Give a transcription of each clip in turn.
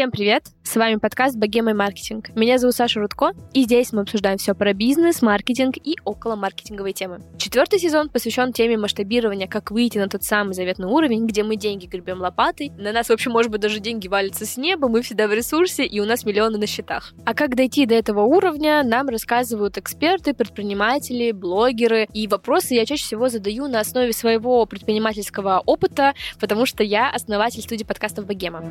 Всем привет! С вами подкаст «Богема и маркетинг». Меня зовут Саша Рудко, и здесь мы обсуждаем все про бизнес, маркетинг и около маркетинговой темы. Четвертый сезон посвящен теме масштабирования, как выйти на тот самый заветный уровень, где мы деньги гребем лопатой, на нас, в общем, может быть, даже деньги валятся с неба, мы всегда в ресурсе, и у нас миллионы на счетах. А как дойти до этого уровня, нам рассказывают эксперты, предприниматели, блогеры, и вопросы я чаще всего задаю на основе своего предпринимательского опыта, потому что я основатель студии подкастов «Богема».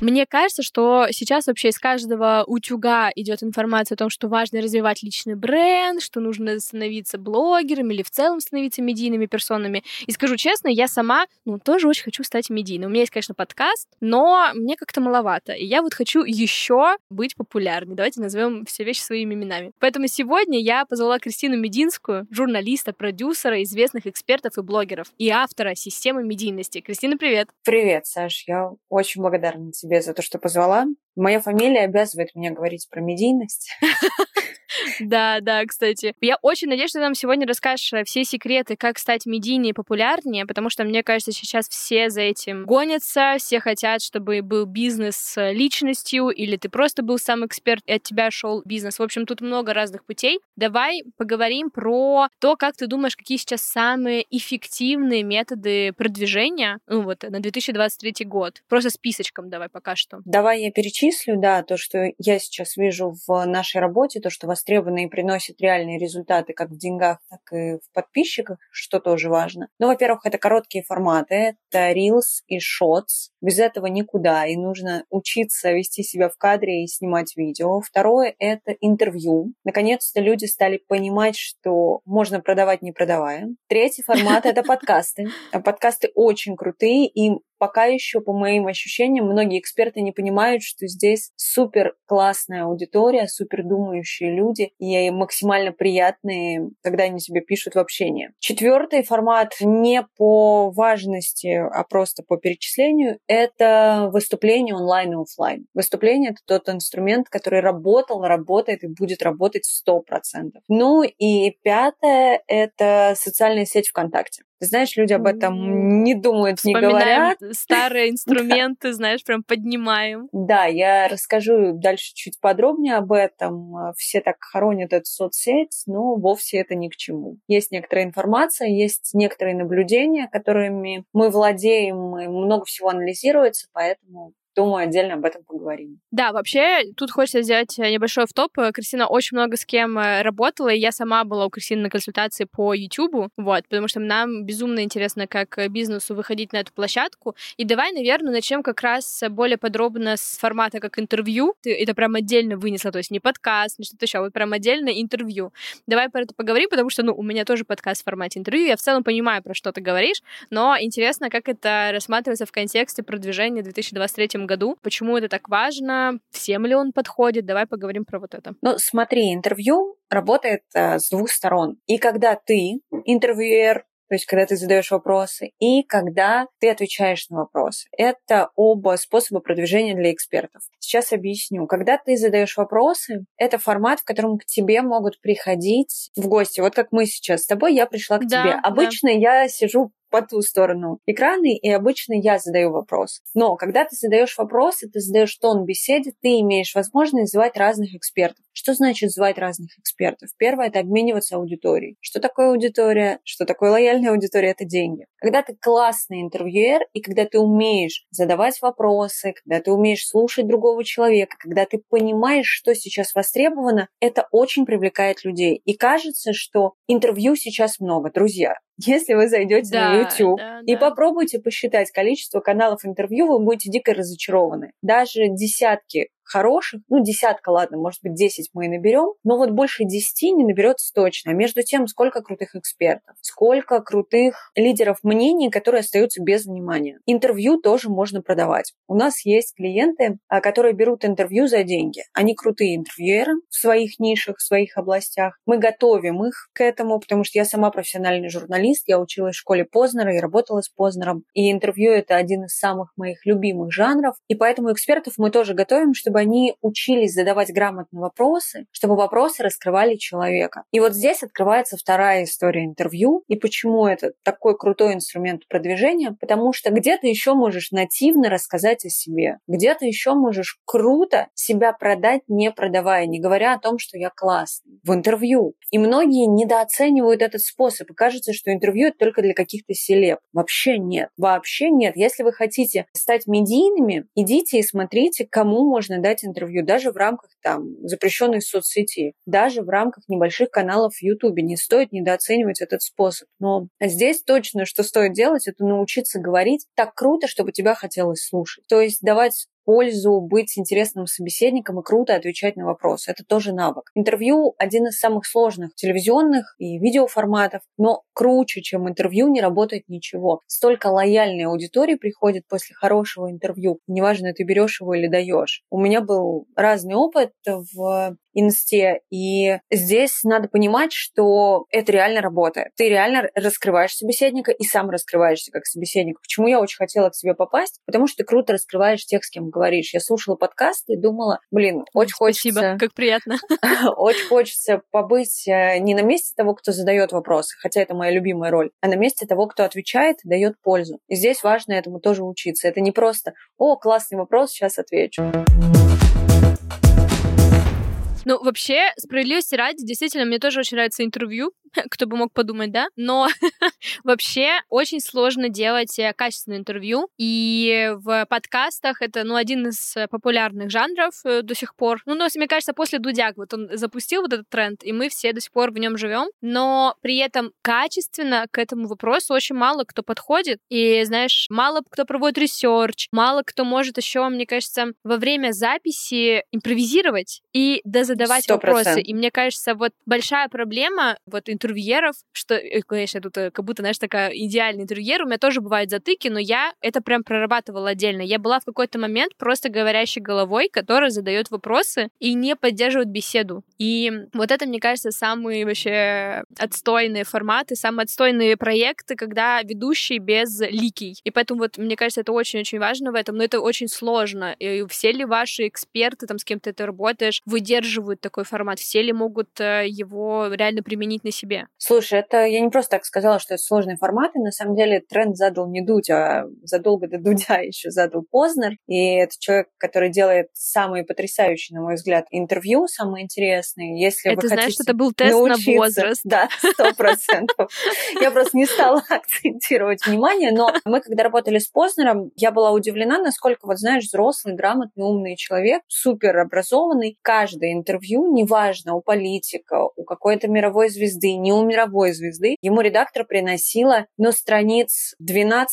Мне кажется, что сейчас вообще из каждого утюга идет информация о том, что важно развивать личный бренд, что нужно становиться блогером или в целом становиться медийными персонами. И скажу честно, я сама, ну, тоже очень хочу стать медийной. У меня есть, конечно, подкаст, но мне как-то маловато. И я вот хочу еще быть популярной. Давайте назовем все вещи своими именами. Поэтому сегодня я позвала Кристину Мединскую, журналиста, продюсера, известных экспертов и блогеров, и автора системы медийности. Кристина, привет! Привет, Саш. Я очень благодарна тебе тебе за то, что позвала. Моя фамилия обязывает меня говорить про медийность. Да, да, кстати. Я очень надеюсь, что нам сегодня расскажешь э, все секреты, как стать медийнее и популярнее, потому что, мне кажется, сейчас все за этим гонятся, все хотят, чтобы был бизнес с личностью, или ты просто был сам эксперт, и от тебя шел бизнес. В общем, тут много разных путей. Давай поговорим про то, как ты думаешь, какие сейчас самые эффективные методы продвижения, ну вот, на 2023 год. Просто списочком давай пока что. Давай я перечислю, да, то, что я сейчас вижу в нашей работе, то, что востребовано и приносит реальные результаты как в деньгах, так и в подписчиках, что тоже важно. Ну, во-первых, это короткие форматы, это Reels и Shots. Без этого никуда, и нужно учиться вести себя в кадре и снимать видео. Второе – это интервью. Наконец-то люди стали понимать, что можно продавать, не продавая. Третий формат – это подкасты. Подкасты очень крутые, и пока еще, по моим ощущениям, многие эксперты не понимают, что здесь супер классная аудитория, супер думающие люди и максимально приятные, когда они себе пишут в общении. Четвертый формат не по важности, а просто по перечислению, это выступление онлайн и офлайн. Выступление — это тот инструмент, который работал, работает и будет работать 100%. Ну и пятое — это социальная сеть ВКонтакте. Ты знаешь, люди об этом не думают, не говорят. старые инструменты, знаешь, прям поднимаем. Да, я расскажу дальше чуть подробнее об этом. Все так хоронят эту соцсеть, но вовсе это ни к чему. Есть некоторая информация, есть некоторые наблюдения, которыми мы владеем, и много всего анализируется, поэтому думаю, отдельно об этом поговорим. Да, вообще, тут хочется сделать э, небольшой в топ. Кристина очень много с кем э, работала, и я сама была у Кристины на консультации по YouTube, вот, потому что нам безумно интересно, как э, бизнесу выходить на эту площадку. И давай, наверное, начнем как раз более подробно с формата как интервью. Ты это прям отдельно вынесла, то есть не подкаст, не что-то еще, а вот прям отдельно интервью. Давай про это поговорим, потому что, ну, у меня тоже подкаст в формате интервью, я в целом понимаю, про что ты говоришь, но интересно, как это рассматривается в контексте продвижения в 2023 году. Почему это так важно? Всем ли он подходит? Давай поговорим про вот это. Ну, смотри, интервью работает э, с двух сторон. И когда ты, интервьюер, то есть когда ты задаешь вопросы, и когда ты отвечаешь на вопросы. Это оба способа продвижения для экспертов. Сейчас объясню. Когда ты задаешь вопросы, это формат, в котором к тебе могут приходить в гости. Вот как мы сейчас с тобой, я пришла к да, тебе. Обычно да. я сижу по ту сторону экрана, и обычно я задаю вопрос. Но когда ты задаешь вопросы, ты задаешь тон беседе, ты имеешь возможность звать разных экспертов. Что значит звать разных экспертов? Первое – это обмениваться аудиторией. Что такое аудитория? Что такое лояльная аудитория? Это деньги. Когда ты классный интервьюер, и когда ты умеешь задавать вопросы, когда ты умеешь слушать другого человека, когда ты понимаешь, что сейчас востребовано, это очень привлекает людей. И кажется, что интервью сейчас много. Друзья, если вы зайдете да, на YouTube да, и да. попробуйте посчитать количество каналов интервью, вы будете дико разочарованы. Даже десятки хороших, ну, десятка, ладно, может быть, десять мы и наберем, но вот больше десяти не наберется точно. А между тем, сколько крутых экспертов, сколько крутых лидеров мнений, которые остаются без внимания. Интервью тоже можно продавать. У нас есть клиенты, а, которые берут интервью за деньги. Они крутые интервьюеры в своих нишах, в своих областях. Мы готовим их к этому, потому что я сама профессиональный журналист, я училась в школе Познера и работала с Познером. И интервью — это один из самых моих любимых жанров. И поэтому экспертов мы тоже готовим, чтобы они учились задавать грамотные вопросы, чтобы вопросы раскрывали человека. И вот здесь открывается вторая история интервью. И почему это такой крутой инструмент продвижения? Потому что где ты еще можешь нативно рассказать о себе, где ты еще можешь круто себя продать, не продавая, не говоря о том, что я классный. В интервью. И многие недооценивают этот способ. И кажется, что интервью это только для каких-то селеб. Вообще нет. Вообще нет. Если вы хотите стать медийными, идите и смотрите, кому можно дать интервью, даже в рамках там запрещенной соцсети, даже в рамках небольших каналов в Ютубе. Не стоит недооценивать этот способ. Но здесь точно, что стоит делать, это научиться говорить так круто, чтобы тебя хотелось слушать. То есть давать пользу быть интересным собеседником и круто отвечать на вопросы. Это тоже навык. Интервью – один из самых сложных телевизионных и видеоформатов, но круче, чем интервью, не работает ничего. Столько лояльной аудитории приходит после хорошего интервью. Неважно, ты берешь его или даешь. У меня был разный опыт в инсте. И здесь надо понимать, что это реально работает. Ты реально раскрываешь собеседника и сам раскрываешься как собеседник. Почему я очень хотела к себе попасть? Потому что ты круто раскрываешь тех, с кем говоришь. Я слушала подкасты и думала, блин, очень Спасибо, хочется... как приятно. Очень хочется побыть э, не на месте того, кто задает вопросы, хотя это моя любимая роль, а на месте того, кто отвечает и дает пользу. И здесь важно этому тоже учиться. Это не просто, о, классный вопрос, сейчас отвечу. Ну, вообще, справедливости ради, действительно, мне тоже очень нравится интервью, кто бы мог подумать, да? Но вообще очень сложно делать э, качественное интервью, и в подкастах это, ну, один из популярных жанров э, до сих пор. Ну, но, мне кажется, после Дудяк вот он запустил вот этот тренд, и мы все до сих пор в нем живем, но при этом качественно к этому вопросу очень мало кто подходит, и, знаешь, мало кто проводит research, мало кто может еще, мне кажется, во время записи импровизировать и дозадавать 100%. вопросы. И мне кажется, вот большая проблема вот интервьюеров, что, э, конечно, тут э, как будто, знаешь, такая идеальный интервьюер, у меня тоже бывают затыки, но я это прям прорабатывала отдельно. Я была в какой-то момент просто говорящей головой, которая задает вопросы и не поддерживает беседу. И вот это, мне кажется, самые вообще отстойные форматы, самые отстойные проекты, когда ведущий безликий. И поэтому вот, мне кажется, это очень-очень важно в этом, но это очень сложно. И все ли ваши эксперты, там, с кем ты работаешь, выдерживают такой формат? Все ли могут э, его реально применить на себе? Слушай, это я не просто так сказала, что это сложные форматы. На самом деле тренд задал не Дудь, а задолго до Дудя еще задал Познер. И это человек, который делает самые потрясающие, на мой взгляд, интервью, самые интересные. Если это вы знаешь, хотите это был тест научиться, на возраст. Да, сто процентов. Я просто не стала акцентировать внимание, но мы, когда работали с Познером, я была удивлена, насколько, вот знаешь, взрослый, грамотный, умный человек, супер образованный. Каждое интервью, неважно, у политика, у какой-то мировой звезды, не у мировой звезды, ему редактор приносила, ну, страниц 12-15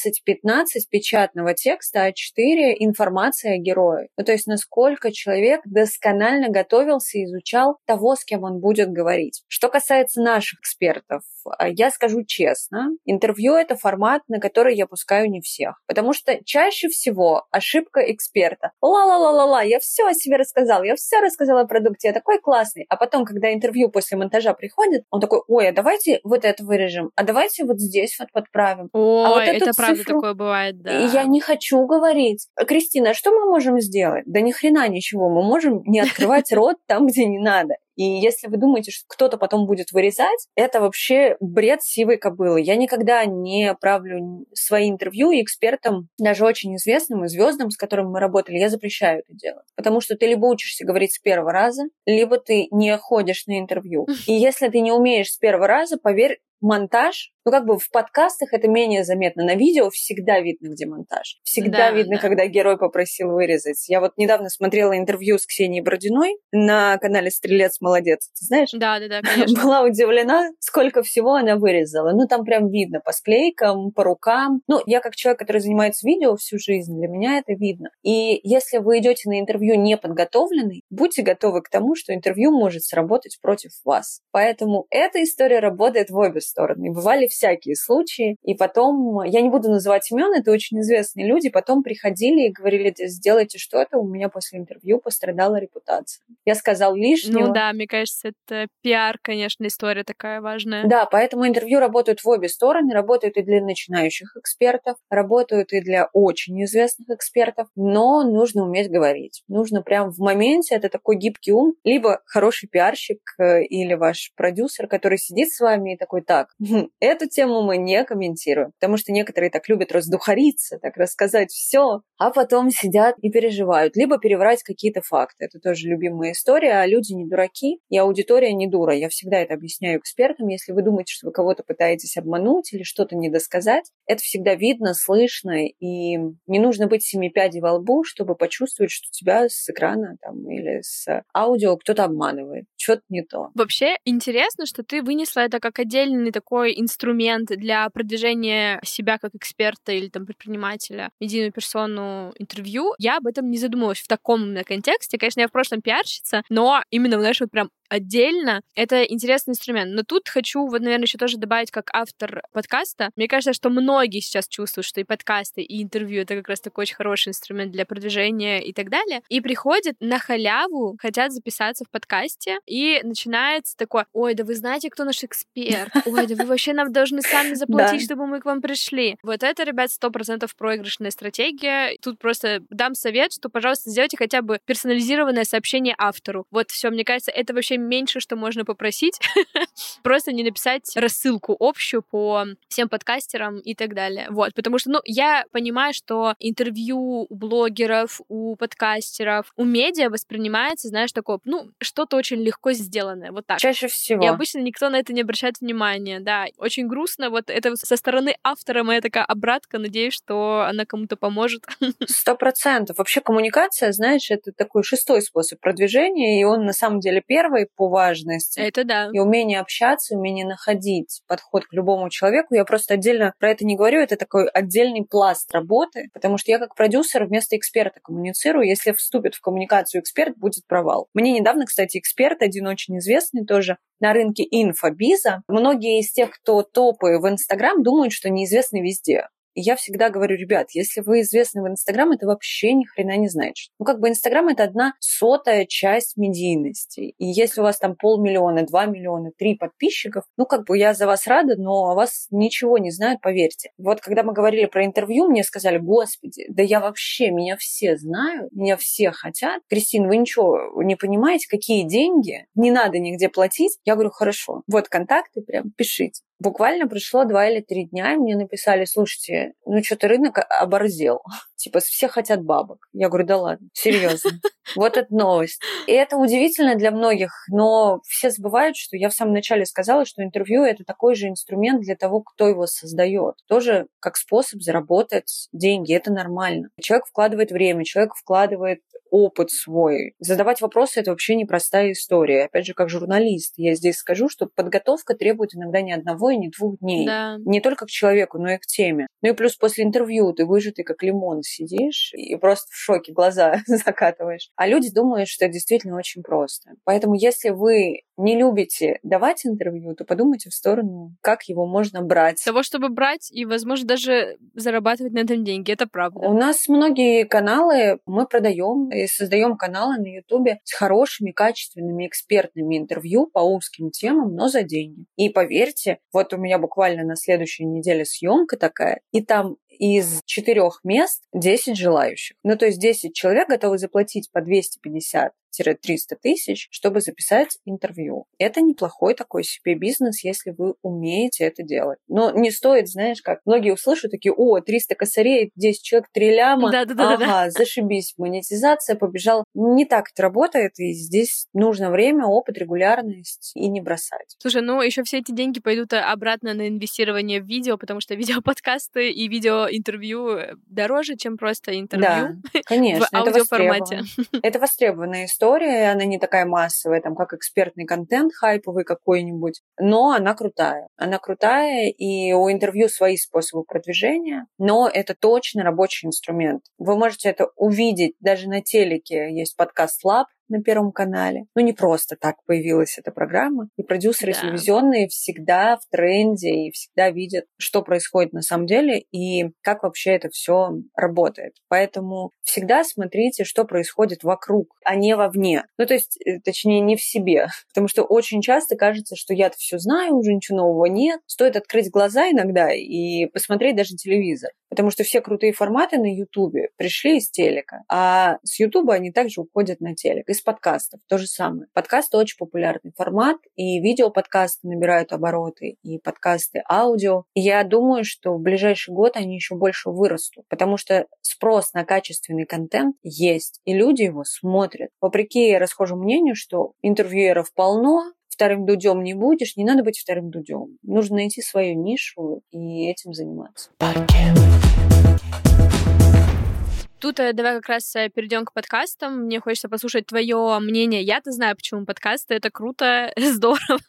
печатного текста А4 информация о герое. Ну, то есть насколько человек досконально готовился и изучал того, с кем он будет говорить. Что касается наших экспертов, а, я скажу честно, интервью — это формат, на который я пускаю не всех. Потому что чаще всего ошибка эксперта. Ла-ла-ла-ла-ла, я все о себе рассказал, я все рассказала о продукте, я такой классный. А потом, когда интервью после монтажа приходит, он такой, ой, а давайте вот это вырежем, а давайте вот здесь вот подправим. Ой, а вот это цифру... правда такое бывает, да. Я не хочу говорить. Кристина, что мы можем сделать? Да ни хрена ничего. Мы можем не открывать рот там, где не надо. И если вы думаете, что кто-то потом будет вырезать, это вообще бред сивой кобылы. Я никогда не правлю свои интервью экспертам, даже очень известным и звездам, с которыми мы работали, я запрещаю это делать. Потому что ты либо учишься говорить с первого раза, либо ты не ходишь на интервью. И если ты не умеешь с первого раза, поверь, монтаж, ну как бы в подкастах это менее заметно, на видео всегда видно, где монтаж. Всегда да, видно, да. когда герой попросил вырезать. Я вот недавно смотрела интервью с Ксенией Бородиной на канале «Стрелец молодец», ты знаешь? Да, да, да, конечно. Была удивлена, сколько всего она вырезала. Ну там прям видно по склейкам, по рукам. Ну, я как человек, который занимается видео всю жизнь, для меня это видно. И если вы идете на интервью не подготовленный, будьте готовы к тому, что интервью может сработать против вас. Поэтому эта история работает в обе стороны. И бывали всякие случаи. И потом, я не буду называть имен, это очень известные люди, потом приходили и говорили, сделайте что-то, у меня после интервью пострадала репутация. Я сказал лишнего. Ну да, мне кажется, это пиар, конечно, история такая важная. Да, поэтому интервью работают в обе стороны, работают и для начинающих экспертов, работают и для очень известных экспертов, но нужно уметь говорить. Нужно прям в моменте, это такой гибкий ум, либо хороший пиарщик э, или ваш продюсер, который сидит с вами и такой, так, эту тему мы не комментируем, потому что некоторые так любят раздухариться, так рассказать все, а потом сидят и переживают, либо переврать какие-то факты. Это тоже любимая история, а люди не дураки, и аудитория не дура. Я всегда это объясняю экспертам. Если вы думаете, что вы кого-то пытаетесь обмануть или что-то недосказать, это всегда видно, слышно, и не нужно быть семи пядей во лбу, чтобы почувствовать, что тебя с экрана там, или с аудио кто-то обманывает. Что-то не то. Вообще интересно, что ты вынесла это как отдельный такой инструмент для продвижения себя как эксперта или там предпринимателя, медийную персону интервью. Я об этом не задумывалась в таком контексте. Конечно, я в прошлом пиарщица, но именно, знаешь, вот прям отдельно. Это интересный инструмент. Но тут хочу, вот, наверное, еще тоже добавить как автор подкаста. Мне кажется, что многие сейчас чувствуют, что и подкасты, и интервью — это как раз такой очень хороший инструмент для продвижения и так далее. И приходят на халяву, хотят записаться в подкасте, начинается такое, ой, да вы знаете, кто наш эксперт? Ой, да вы вообще нам должны сами заплатить, чтобы мы к вам пришли. Вот это, ребят, сто процентов проигрышная стратегия. Тут просто дам совет, что, пожалуйста, сделайте хотя бы персонализированное сообщение автору. Вот все, мне кажется, это вообще меньше, что можно попросить. Просто не написать рассылку общую по всем подкастерам и так далее. Вот, потому что, ну, я понимаю, что интервью у блогеров, у подкастеров, у медиа воспринимается, знаешь, такое, ну, что-то очень легко сделанное, вот так. Чаще всего. И обычно никто на это не обращает внимания, да. Очень грустно, вот это со стороны автора моя такая обратка, надеюсь, что она кому-то поможет. Сто процентов. Вообще коммуникация, знаешь, это такой шестой способ продвижения, и он на самом деле первый по важности. Это да. И умение общаться, умение находить подход к любому человеку. Я просто отдельно про это не говорю, это такой отдельный пласт работы, потому что я как продюсер вместо эксперта коммуницирую. Если вступит в коммуникацию эксперт, будет провал. Мне недавно, кстати, эксперт, один очень известный тоже, на рынке инфобиза. Многие из тех, кто топы в Инстаграм, думают, что неизвестны везде. Я всегда говорю, ребят, если вы известны в Инстаграм, это вообще ни хрена не значит. Ну, как бы Инстаграм — это одна сотая часть медийности. И если у вас там полмиллиона, два миллиона, три подписчиков, ну, как бы я за вас рада, но о вас ничего не знают, поверьте. Вот когда мы говорили про интервью, мне сказали, господи, да я вообще, меня все знают, меня все хотят. Кристин, вы ничего не понимаете, какие деньги? Не надо нигде платить. Я говорю, хорошо, вот контакты, прям пишите. Буквально прошло два или три дня, и мне написали, слушайте, ну что-то рынок оборзел. Типа, все хотят бабок. Я говорю, да ладно, серьезно. Вот это новость. И это удивительно для многих, но все забывают, что я в самом начале сказала, что интервью — это такой же инструмент для того, кто его создает. Тоже как способ заработать деньги. Это нормально. Человек вкладывает время, человек вкладывает опыт свой. Задавать вопросы — это вообще непростая история. Опять же, как журналист, я здесь скажу, что подготовка требует иногда не одного и не двух дней. Да. Не только к человеку, но и к теме. Ну и плюс после интервью ты выжатый как лимон сидишь и просто в шоке глаза закатываешь. А люди думают, что это действительно очень просто. Поэтому если вы не любите давать интервью, то подумайте в сторону, как его можно брать. Того, чтобы брать и, возможно, даже зарабатывать на этом деньги. Это правда. У нас многие каналы мы продаем и создаем каналы на Ютубе с хорошими, качественными, экспертными интервью по узким темам, но за деньги. И поверьте, вот у меня буквально на следующей неделе съемка такая, и там из четырех мест 10 желающих. Ну, то есть 10 человек готовы заплатить по 250 300 тысяч, чтобы записать интервью. Это неплохой такой себе бизнес, если вы умеете это делать. Но не стоит, знаешь, как многие услышат такие, о, 300 косарей, 10 человек, 3 ляма, да, да, да, ага, да. зашибись, монетизация побежал. Не так это работает, и здесь нужно время, опыт, регулярность и не бросать. Слушай, ну еще все эти деньги пойдут обратно на инвестирование в видео, потому что видеоподкасты и видеоинтервью дороже, чем просто интервью да, конечно, в аудиоформате. Это востребованная история история, она не такая массовая, там, как экспертный контент хайповый какой-нибудь, но она крутая. Она крутая, и у интервью свои способы продвижения, но это точно рабочий инструмент. Вы можете это увидеть даже на телеке, есть подкаст Lab, на Первом канале. Ну, не просто так появилась эта программа. И продюсеры да. телевизионные всегда в тренде и всегда видят, что происходит на самом деле и как вообще это все работает. Поэтому всегда смотрите, что происходит вокруг, а не вовне. Ну, то есть, э, точнее, не в себе. Потому что очень часто кажется, что я-то все знаю, уже ничего нового нет. Стоит открыть глаза иногда и посмотреть даже телевизор. Потому что все крутые форматы на Ютубе пришли из телека, а с Ютуба они также уходят на телек. Из подкастов то же самое. Подкасты очень популярный формат, и видеоподкасты набирают обороты, и подкасты аудио. И я думаю, что в ближайший год они еще больше вырастут, потому что спрос на качественный контент есть, и люди его смотрят. Вопреки расхожему мнению, что интервьюеров полно, вторым дудем не будешь, не надо быть вторым дудем. Нужно найти свою нишу и этим заниматься. Тут э, давай как раз э, перейдем к подкастам. Мне хочется послушать твое мнение. Я-то знаю, почему подкасты это круто, здорово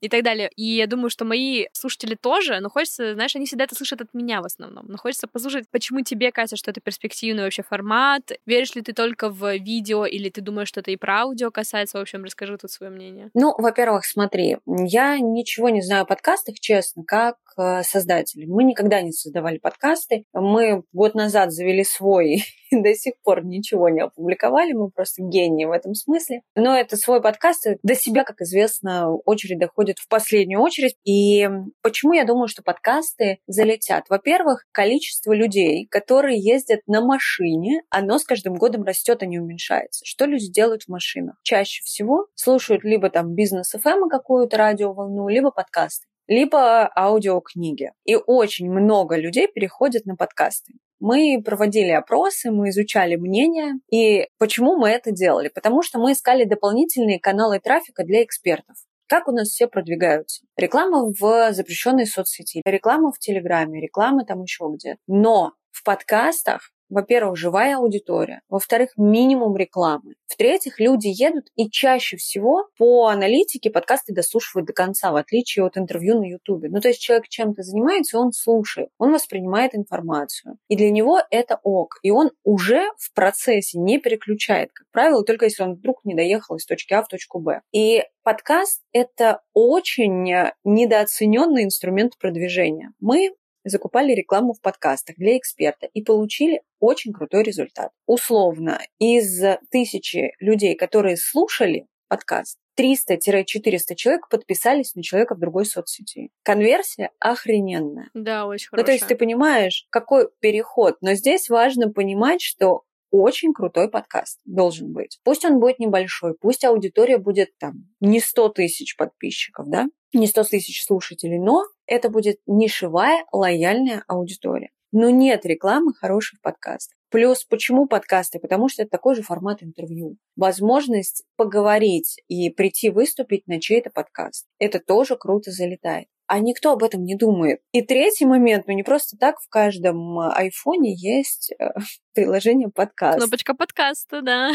и так далее. И я думаю, что мои слушатели тоже, но хочется, знаешь, они всегда это слышат от меня в основном. Но хочется послушать, почему тебе кажется, что это перспективный вообще формат. Веришь ли ты только в видео или ты думаешь, что это и про аудио касается? В общем, расскажи тут свое мнение. Ну, во-первых, смотри, я ничего не знаю о подкастах, честно, как Э, создатели. Мы никогда не создавали подкасты. Мы год назад завели свой до сих пор ничего не опубликовали. Мы просто гении в этом смысле. Но это свой подкаст. До себя, как известно, очередь доходит в последнюю очередь. И почему я думаю, что подкасты залетят? Во-первых, количество людей, которые ездят на машине, оно с каждым годом растет, а не уменьшается. Что люди делают в машинах? Чаще всего слушают либо там бизнес FM какую-то радиоволну, либо подкасты либо аудиокниги. И очень много людей переходят на подкасты. Мы проводили опросы, мы изучали мнения. И почему мы это делали? Потому что мы искали дополнительные каналы трафика для экспертов. Как у нас все продвигаются? Реклама в запрещенной соцсети, реклама в Телеграме, реклама там еще где. Но в подкастах во-первых, живая аудитория, во-вторых, минимум рекламы, в-третьих, люди едут и чаще всего по аналитике подкасты дослушивают до конца, в отличие от интервью на Ютубе. Ну, то есть человек чем-то занимается, он слушает, он воспринимает информацию. И для него это ок. И он уже в процессе не переключает, как правило, только если он вдруг не доехал из точки А в точку Б. И подкаст — это очень недооцененный инструмент продвижения. Мы закупали рекламу в подкастах для эксперта и получили очень крутой результат. Условно, из тысячи людей, которые слушали подкаст, 300-400 человек подписались на человека в другой соцсети. Конверсия охрененная. Да, очень хорошая. Ну, то есть ты понимаешь, какой переход. Но здесь важно понимать, что очень крутой подкаст должен быть. Пусть он будет небольшой, пусть аудитория будет там не 100 тысяч подписчиков, да, не 100 тысяч слушателей, но это будет нишевая, лояльная аудитория. Но нет рекламы хороших подкастов. Плюс почему подкасты? Потому что это такой же формат интервью. Возможность поговорить и прийти выступить на чей-то подкаст. Это тоже круто залетает. А никто об этом не думает. И третий момент, ну не просто так в каждом айфоне есть э, приложение подкаст. Кнопочка подкаста, да.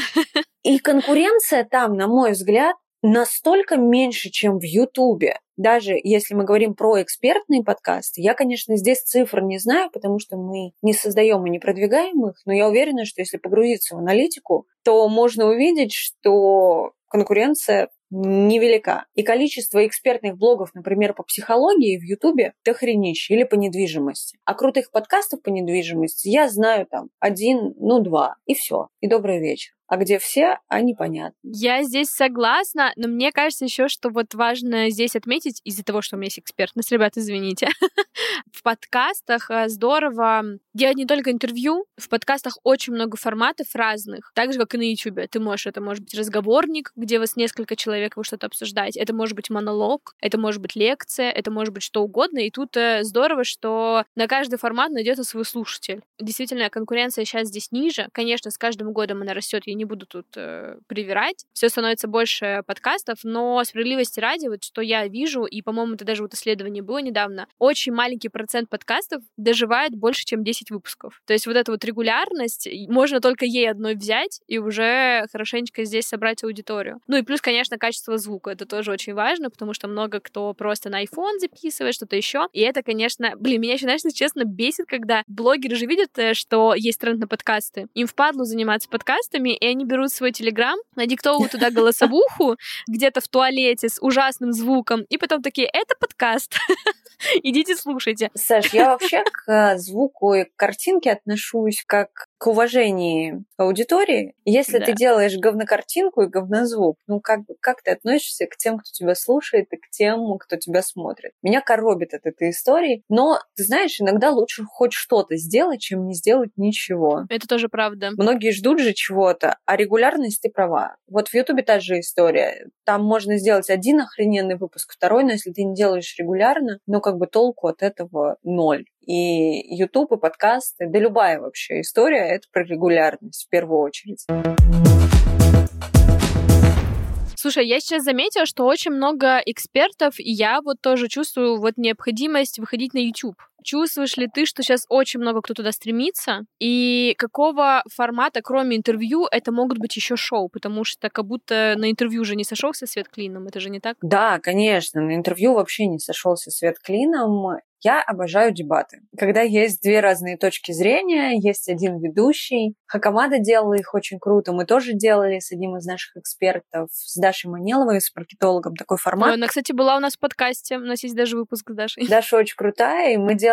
И конкуренция там, на мой взгляд, настолько меньше, чем в Ютубе. Даже если мы говорим про экспертные подкасты, я, конечно, здесь цифр не знаю, потому что мы не создаем и не продвигаем их, но я уверена, что если погрузиться в аналитику, то можно увидеть, что конкуренция невелика. И количество экспертных блогов, например, по психологии в Ютубе дохренище или по недвижимости. А крутых подкастов по недвижимости я знаю там один, ну два, и все. И добрый вечер а где все, а непонятно. Я здесь согласна, но мне кажется еще, что вот важно здесь отметить, из-за того, что у меня есть экспертность, ребят, извините, в подкастах э, здорово делать не только интервью, в подкастах очень много форматов разных, так же, как и на YouTube. Ты можешь, это может быть разговорник, где вас несколько человек, вы что-то обсуждаете, это может быть монолог, это может быть лекция, это может быть что угодно, и тут э, здорово, что на каждый формат найдется свой слушатель. Действительно, конкуренция сейчас здесь ниже, конечно, с каждым годом она растет, я не не буду тут э, привирать. Все становится больше подкастов, но справедливости ради, вот что я вижу, и, по-моему, это даже вот исследование было недавно, очень маленький процент подкастов доживает больше, чем 10 выпусков. То есть вот эта вот регулярность, можно только ей одной взять и уже хорошенечко здесь собрать аудиторию. Ну и плюс, конечно, качество звука. Это тоже очень важно, потому что много кто просто на iPhone записывает, что-то еще. И это, конечно, блин, меня еще, знаешь, честно, бесит, когда блогеры же видят, э, что есть тренд на подкасты. Им впадло заниматься подкастами, и они берут свой телеграм, надиктовывают туда голосовуху где-то в туалете с ужасным звуком, и потом такие, это подкаст. Идите слушайте. Саш, я вообще к э, звуку и к картинке отношусь как к уважению аудитории. Если да. ты делаешь говнокартинку и говнозвук, ну как, бы, как ты относишься к тем, кто тебя слушает, и к тем, кто тебя смотрит? Меня коробит от этой истории, но, ты знаешь, иногда лучше хоть что-то сделать, чем не сделать ничего. Это тоже правда. Многие ждут же чего-то, а регулярность ты права. Вот в Ютубе та же история. Там можно сделать один охрененный выпуск, второй, но если ты не делаешь регулярно, ну как бы толку от этого ноль. И YouTube, и подкасты, да любая вообще история — это про регулярность в первую очередь. Слушай, я сейчас заметила, что очень много экспертов, и я вот тоже чувствую вот необходимость выходить на YouTube. Чувствуешь ли ты, что сейчас очень много кто туда стремится? И какого формата, кроме интервью, это могут быть еще шоу? Потому что как будто на интервью же не сошелся свет клином, это же не так? Да, конечно, на интервью вообще не сошелся свет клином. Я обожаю дебаты. Когда есть две разные точки зрения, есть один ведущий. Хакамада делала их очень круто. Мы тоже делали с одним из наших экспертов, с Дашей Манеловой, с маркетологом, такой формат. Она, кстати, была у нас в подкасте. У нас есть даже выпуск с Дашей. Даша очень крутая, и мы делали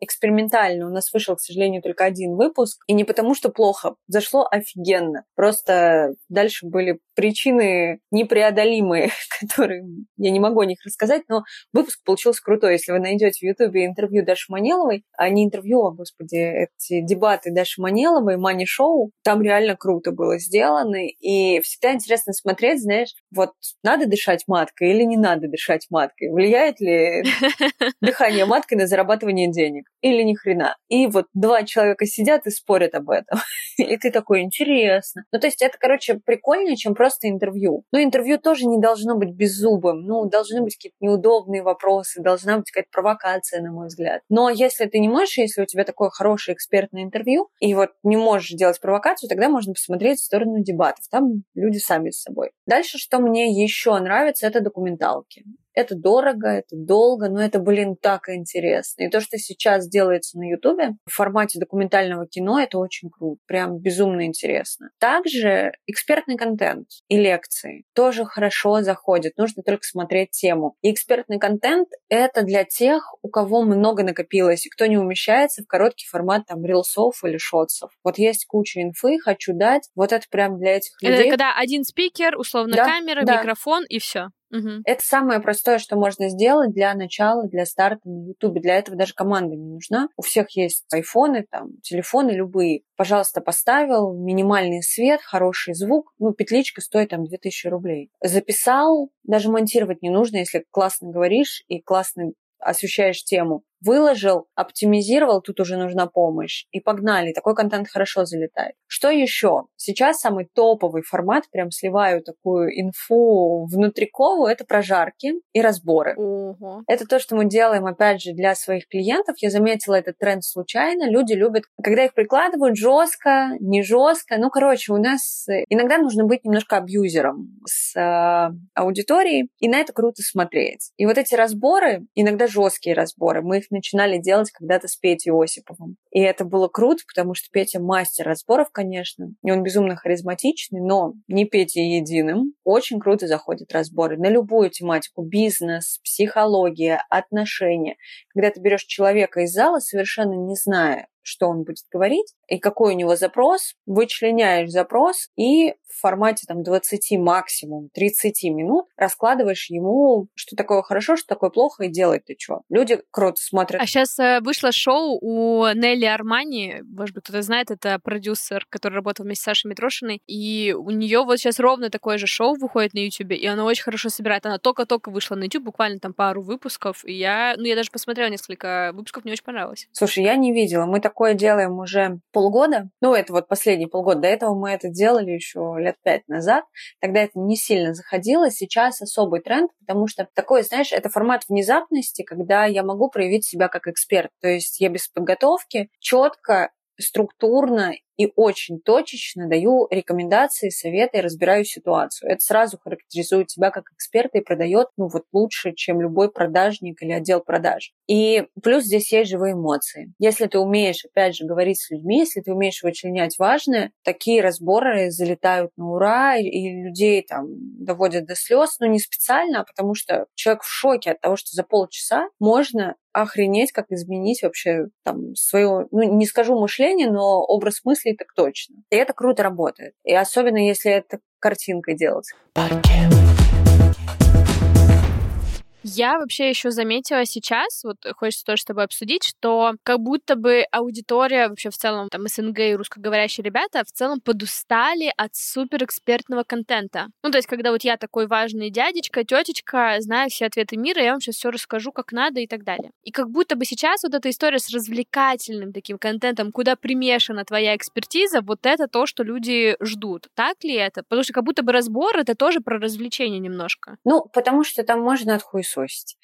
экспериментально. У нас вышел, к сожалению, только один выпуск. И не потому, что плохо. Зашло офигенно. Просто дальше были причины непреодолимые, которые я не могу о них рассказать, но выпуск получился крутой. Если вы найдете в Ютубе интервью Даши Манеловой, а не интервью, а, господи, эти дебаты Даши Манеловой, Мани Шоу, там реально круто было сделано, и всегда интересно смотреть, знаешь, вот надо дышать маткой или не надо дышать маткой, влияет ли дыхание маткой на зарабатывание денег или ни хрена. И вот два человека сидят и спорят об этом. И ты такой, интересно. Ну, то есть это, короче, прикольнее, чем просто интервью. Но интервью тоже не должно быть беззубым. Ну, должны быть какие-то неудобные вопросы, должна быть какая-то провокация на мой взгляд. Но если ты не можешь, если у тебя такое хорошее экспертное интервью, и вот не можешь делать провокацию, тогда можно посмотреть в сторону дебатов. Там люди сами с собой. Дальше, что мне еще нравится, это документалки. Это дорого, это долго, но это, блин, так интересно. И то, что сейчас делается на Ютубе в формате документального кино, это очень круто. Прям безумно интересно. Также экспертный контент и лекции тоже хорошо заходят. Нужно только смотреть тему. И экспертный контент — это для тех, у кого много накопилось, и кто не умещается в короткий формат там рилсов или шотсов. Вот есть куча инфы, хочу дать. Вот это прям для этих людей. Это когда один спикер, условно да, камера, да. микрофон и все. Угу. Это самое простое, что можно сделать для начала, для старта на YouTube. Для этого даже команда не нужна. У всех есть айфоны, там, телефоны любые. Пожалуйста, поставил минимальный свет, хороший звук. Ну, петличка стоит там 2000 рублей. Записал, даже монтировать не нужно, если классно говоришь и классно освещаешь тему выложил, оптимизировал, тут уже нужна помощь. И погнали, такой контент хорошо залетает. Что еще? Сейчас самый топовый формат, прям сливаю такую инфу внутриковую, это прожарки и разборы. Угу. Это то, что мы делаем, опять же, для своих клиентов. Я заметила этот тренд случайно. Люди любят, когда их прикладывают жестко, не жестко. Ну, короче, у нас иногда нужно быть немножко абьюзером с э, аудиторией, и на это круто смотреть. И вот эти разборы, иногда жесткие разборы, мы их начинали делать когда-то с Петей Осиповым. И это было круто, потому что Петя мастер разборов, конечно, и он безумно харизматичный, но не Петя единым. Очень круто заходят разборы на любую тематику. Бизнес, психология, отношения. Когда ты берешь человека из зала, совершенно не зная, что он будет говорить и какой у него запрос, вычленяешь запрос и в формате там 20 максимум 30 минут раскладываешь ему, что такое хорошо, что такое плохо и делать ты что. Люди круто смотрят. А сейчас э, вышло шоу у Нелли Армани, может быть, кто-то знает, это продюсер, который работал вместе с Сашей Митрошиной, и у нее вот сейчас ровно такое же шоу выходит на YouTube, и она очень хорошо собирает. Она только-только вышла на YouTube, буквально там пару выпусков, и я, ну, я даже посмотрела несколько выпусков, мне очень понравилось. Слушай, я не видела. Мы такое делаем уже полгода. Ну, это вот последний полгода. До этого мы это делали еще лет пять назад. Тогда это не сильно заходило. Сейчас особый тренд, потому что такой, знаешь, это формат внезапности, когда я могу проявить себя как эксперт. То есть я без подготовки четко структурно и очень точечно даю рекомендации, советы разбираю ситуацию. Это сразу характеризует тебя как эксперта и продает ну, вот лучше, чем любой продажник или отдел продаж. И плюс здесь есть живые эмоции. Если ты умеешь, опять же, говорить с людьми, если ты умеешь вычленять важное, такие разборы залетают на ура, и людей там доводят до слез, но не специально, а потому что человек в шоке от того, что за полчаса можно охренеть, как изменить вообще там свое, ну, не скажу мышление, но образ мыслей так точно. И это круто работает. И особенно, если это картинкой делать. Я вообще еще заметила сейчас, вот хочется тоже с тобой обсудить, что как будто бы аудитория вообще в целом, там, СНГ и русскоговорящие ребята в целом подустали от суперэкспертного контента. Ну, то есть, когда вот я такой важный дядечка, тетечка, знаю все ответы мира, я вам сейчас все расскажу, как надо и так далее. И как будто бы сейчас вот эта история с развлекательным таким контентом, куда примешана твоя экспертиза, вот это то, что люди ждут. Так ли это? Потому что как будто бы разбор — это тоже про развлечение немножко. Ну, потому что там можно отхуесосить пылесосить.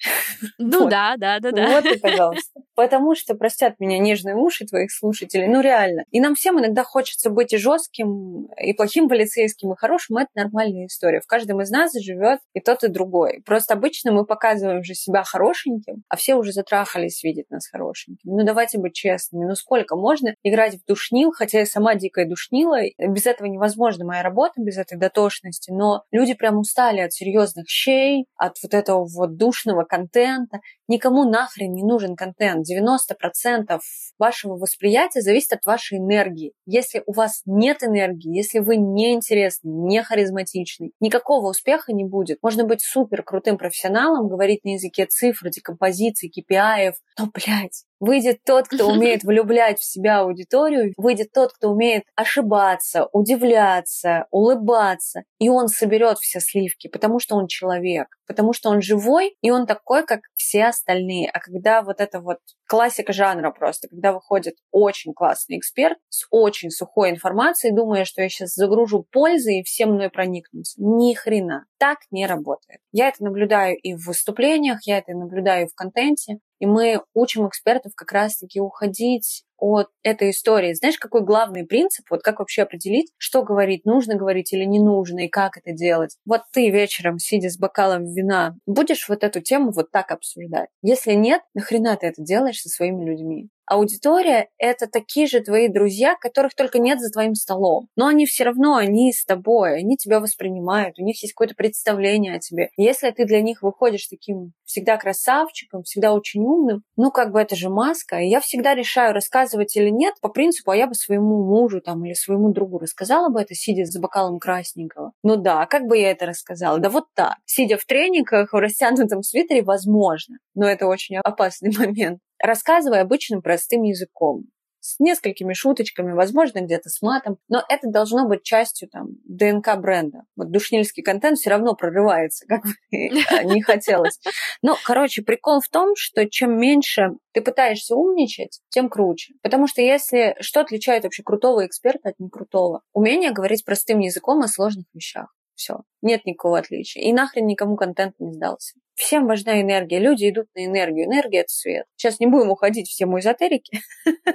Ну вот. да, да, да, да. Вот и пожалуйста. Потому что, простят меня нежные уши твоих слушателей, ну реально. И нам всем иногда хочется быть и жестким, и плохим полицейским, и хорошим. Это нормальная история. В каждом из нас живет и тот, и другой. Просто обычно мы показываем же себя хорошеньким, а все уже затрахались видеть нас хорошеньким. Ну давайте быть честными. Ну сколько можно играть в душнил, хотя я сама дикая душнила. Без этого невозможна моя работа, без этой дотошности. Но люди прям устали от серьезных щей, от вот этого вот душного контента. Никому нахрен не нужен контент. 90% вашего восприятия зависит от вашей энергии. Если у вас нет энергии, если вы не интересны, не харизматичны, никакого успеха не будет. Можно быть супер крутым профессионалом, говорить на языке цифр, декомпозиции, KPI, но, блядь, Выйдет тот, кто умеет влюблять в себя аудиторию, выйдет тот, кто умеет ошибаться, удивляться, улыбаться, и он соберет все сливки, потому что он человек, потому что он живой, и он такой, как все остальные. А когда вот это вот классика жанра просто, когда выходит очень классный эксперт с очень сухой информацией, думая, что я сейчас загружу пользы и все мной проникнутся. Ни хрена. Так не работает. Я это наблюдаю и в выступлениях, я это наблюдаю и в контенте. И мы учим экспертов как раз-таки уходить от этой истории. Знаешь, какой главный принцип? Вот как вообще определить, что говорить, нужно говорить или не нужно, и как это делать? Вот ты вечером, сидя с бокалом вина, будешь вот эту тему вот так обсуждать? Если нет, нахрена ты это делаешь со своими людьми? Аудитория — это такие же твои друзья, которых только нет за твоим столом. Но они все равно, они с тобой, они тебя воспринимают, у них есть какое-то представление о тебе. Если ты для них выходишь таким всегда красавчиком, всегда очень умным, ну, как бы это же маска. И я всегда решаю, рассказывать или нет, по принципу, а я бы своему мужу там или своему другу рассказала бы это, сидя за бокалом красненького. Ну да, как бы я это рассказала? Да вот так. Сидя в трениках, в растянутом свитере, возможно. Но это очень опасный момент рассказывая обычным простым языком, с несколькими шуточками, возможно, где-то с матом, но это должно быть частью там ДНК бренда. Вот душнильский контент все равно прорывается, как бы не хотелось. Ну, короче, прикол в том, что чем меньше ты пытаешься умничать, тем круче. Потому что если что отличает вообще крутого эксперта от некрутого? Умение говорить простым языком о сложных вещах. Все. Нет никакого отличия. И нахрен никому контент не сдался. Всем важна энергия. Люди идут на энергию. Энергия — это свет. Сейчас не будем уходить в тему эзотерики.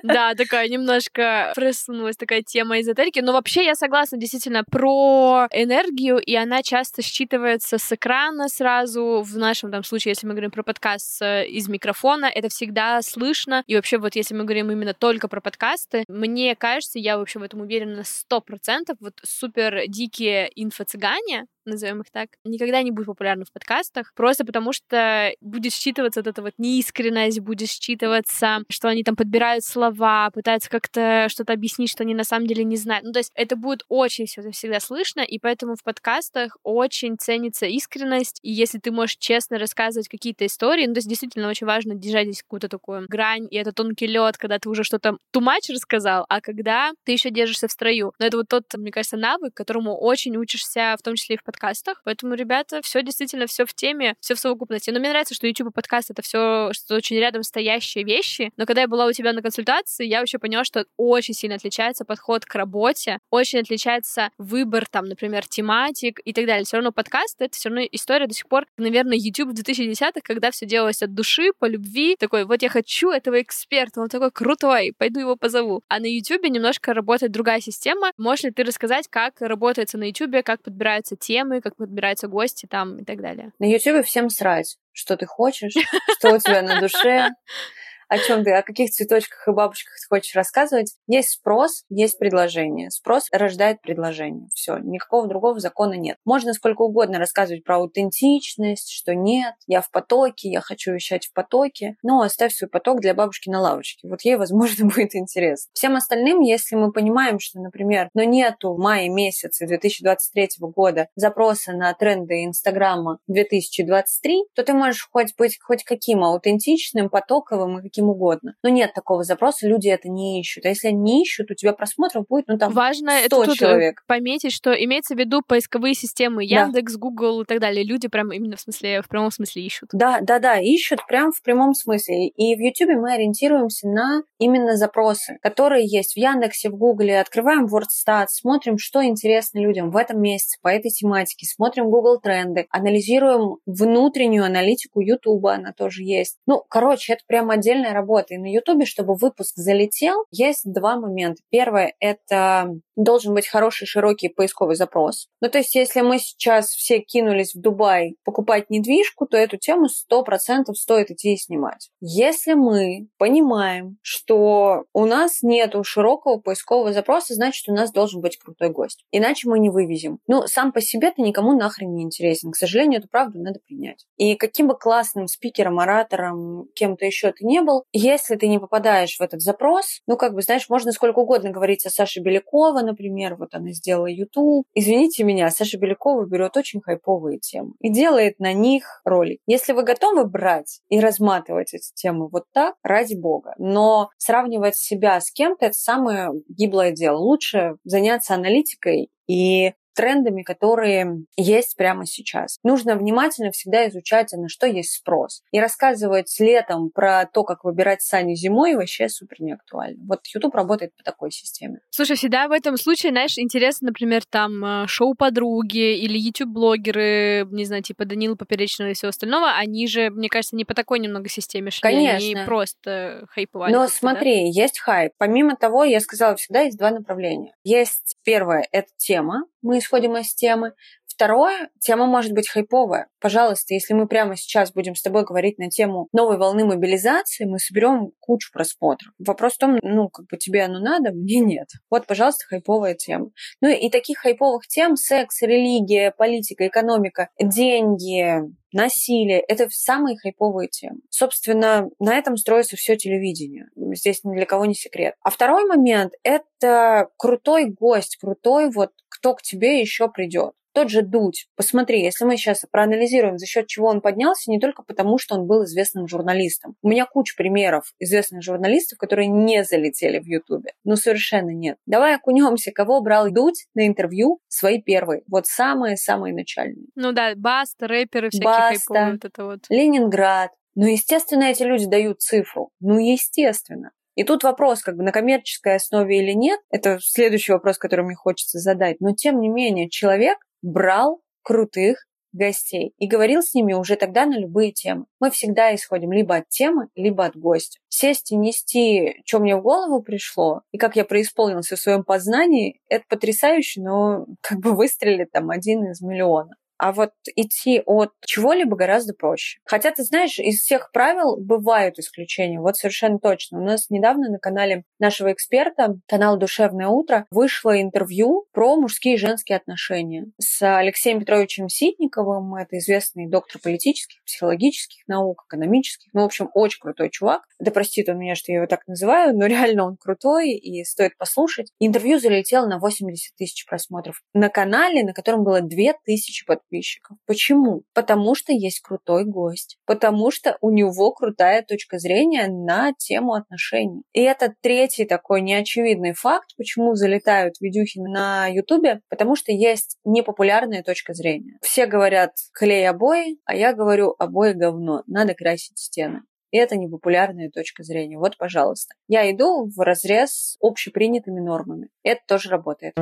Да, такая немножко просунулась такая тема эзотерики. Но вообще я согласна действительно про энергию, и она часто считывается с экрана сразу. В нашем там случае, если мы говорим про подкаст из микрофона, это всегда слышно. И вообще вот если мы говорим именно только про подкасты, мне кажется, я вообще в этом уверена на сто процентов, вот супер дикие инфо-цыгане, назовем их так, никогда не будет популярны в подкастах, просто потому что будет считываться вот эта вот неискренность, будет считываться, что они там подбирают слова, пытаются как-то что-то объяснить, что они на самом деле не знают. Ну, то есть это будет очень все всегда слышно, и поэтому в подкастах очень ценится искренность, и если ты можешь честно рассказывать какие-то истории, ну, то есть действительно очень важно держать здесь какую-то такую грань, и это тонкий лед, когда ты уже что-то тумач рассказал, а когда ты еще держишься в строю. Но это вот тот, мне кажется, навык, которому очень учишься, в том числе и в подкастах, подкастах. Поэтому, ребята, все действительно все в теме, все в совокупности. Но мне нравится, что YouTube и подкаст это все что очень рядом стоящие вещи. Но когда я была у тебя на консультации, я вообще поняла, что очень сильно отличается подход к работе, очень отличается выбор, там, например, тематик и так далее. Все равно подкаст — это все равно история до сих пор, наверное, YouTube в 2010-х, когда все делалось от души, по любви. Такой, вот я хочу этого эксперта, он такой крутой, пойду его позову. А на YouTube немножко работает другая система. Можешь ли ты рассказать, как работается на YouTube, как подбираются темы, как подбираются гости там и так далее? На YouTube всем срать, что ты хочешь, что у тебя на душе, о чем ты, о каких цветочках и бабочках ты хочешь рассказывать. Есть спрос, есть предложение. Спрос рождает предложение. Все, никакого другого закона нет. Можно сколько угодно рассказывать про аутентичность, что нет, я в потоке, я хочу вещать в потоке, но оставь свой поток для бабушки на лавочке. Вот ей, возможно, будет интересно. Всем остальным, если мы понимаем, что, например, но нету в мае месяце 2023 года запроса на тренды Инстаграма 2023, то ты можешь хоть быть хоть каким аутентичным, потоковым и каким каким угодно. Но нет такого запроса, люди это не ищут. А если они не ищут, у тебя просмотров будет, ну, там, Важно 100 это тут человек. пометить, что имеется в виду поисковые системы Яндекс, да. Google и так далее. Люди прям именно в смысле, в прямом смысле ищут. Да, да, да, ищут прям в прямом смысле. И в YouTube мы ориентируемся на именно запросы, которые есть в Яндексе, в Гугле. Открываем WordStat, смотрим, что интересно людям в этом месяце по этой тематике, смотрим Google тренды, анализируем внутреннюю аналитику YouTube, она тоже есть. Ну, короче, это прям отдельная работа. И на Ютубе, чтобы выпуск залетел, есть два момента. Первое — это должен быть хороший широкий поисковый запрос. Ну, то есть, если мы сейчас все кинулись в Дубай покупать недвижку, то эту тему 100% стоит идти и снимать. Если мы понимаем, что у нас нет широкого поискового запроса, значит, у нас должен быть крутой гость. Иначе мы не вывезем. Ну, сам по себе ты никому нахрен не интересен. К сожалению, эту правду надо принять. И каким бы классным спикером, оратором, кем-то еще ты не был, если ты не попадаешь в этот запрос, ну, как бы, знаешь, можно сколько угодно говорить о Саше Белякова, например, вот она сделала YouTube. Извините меня, Саша Белякова берет очень хайповые темы и делает на них ролик. Если вы готовы брать и разматывать эти темы вот так, ради бога. Но сравнивать себя с кем-то – это самое гиблое дело. Лучше заняться аналитикой и трендами, которые есть прямо сейчас. Нужно внимательно всегда изучать, на что есть спрос. И рассказывать летом про то, как выбирать сани зимой, вообще супер не актуально. Вот YouTube работает по такой системе. Слушай, всегда в этом случае, знаешь, интересно, например, там э, шоу-подруги или YouTube-блогеры, не знаю, типа Данила Поперечного и всего остального, они же, мне кажется, не по такой немного системе шли, Конечно. они просто хайповали. Но смотри, да? есть хайп. Помимо того, я сказала, всегда есть два направления. Есть первое, это тема, мы исходим из темы. Второе, тема может быть хайповая. Пожалуйста, если мы прямо сейчас будем с тобой говорить на тему новой волны мобилизации, мы соберем кучу просмотров. Вопрос в том, ну, как бы тебе оно надо, мне нет. Вот, пожалуйста, хайповая тема. Ну и таких хайповых тем секс, религия, политика, экономика, деньги, насилие. Это самые хайповые темы. Собственно, на этом строится все телевидение. Здесь ни для кого не секрет. А второй момент — это крутой гость, крутой вот кто к тебе еще придет. Тот же Дудь. Посмотри, если мы сейчас проанализируем, за счет чего он поднялся, не только потому, что он был известным журналистом. У меня куча примеров известных журналистов, которые не залетели в Ютубе. Ну, совершенно нет. Давай окунемся, кого брал Дудь на интервью свои первые. Вот самые-самые начальные. Ну да, Баста, рэперы всякие Баста, хайповые, вот это вот. Ленинград. Ну, естественно, эти люди дают цифру. Ну, естественно. И тут вопрос, как бы на коммерческой основе или нет, это следующий вопрос, который мне хочется задать. Но тем не менее, человек брал крутых гостей и говорил с ними уже тогда на любые темы. Мы всегда исходим либо от темы, либо от гостя. Сесть и нести, что мне в голову пришло, и как я преисполнился в своем познании, это потрясающе, но как бы выстрелит там один из миллиона. А вот идти от чего-либо гораздо проще. Хотя, ты знаешь, из всех правил бывают исключения. Вот совершенно точно. У нас недавно на канале нашего эксперта, канал «Душевное утро», вышло интервью про мужские и женские отношения с Алексеем Петровичем Ситниковым. Это известный доктор политических, психологических наук, экономических. Ну, в общем, очень крутой чувак. Да простит он меня, что я его так называю, но реально он крутой и стоит послушать. Интервью залетело на 80 тысяч просмотров. На канале, на котором было 2000 подписчиков подписчиков. Почему? Потому что есть крутой гость. Потому что у него крутая точка зрения на тему отношений. И это третий такой неочевидный факт, почему залетают видюхи на Ютубе, потому что есть непопулярная точка зрения. Все говорят клей обои, а я говорю обои говно, надо красить стены. И это непопулярная точка зрения. Вот, пожалуйста. Я иду в разрез с общепринятыми нормами. Это тоже работает.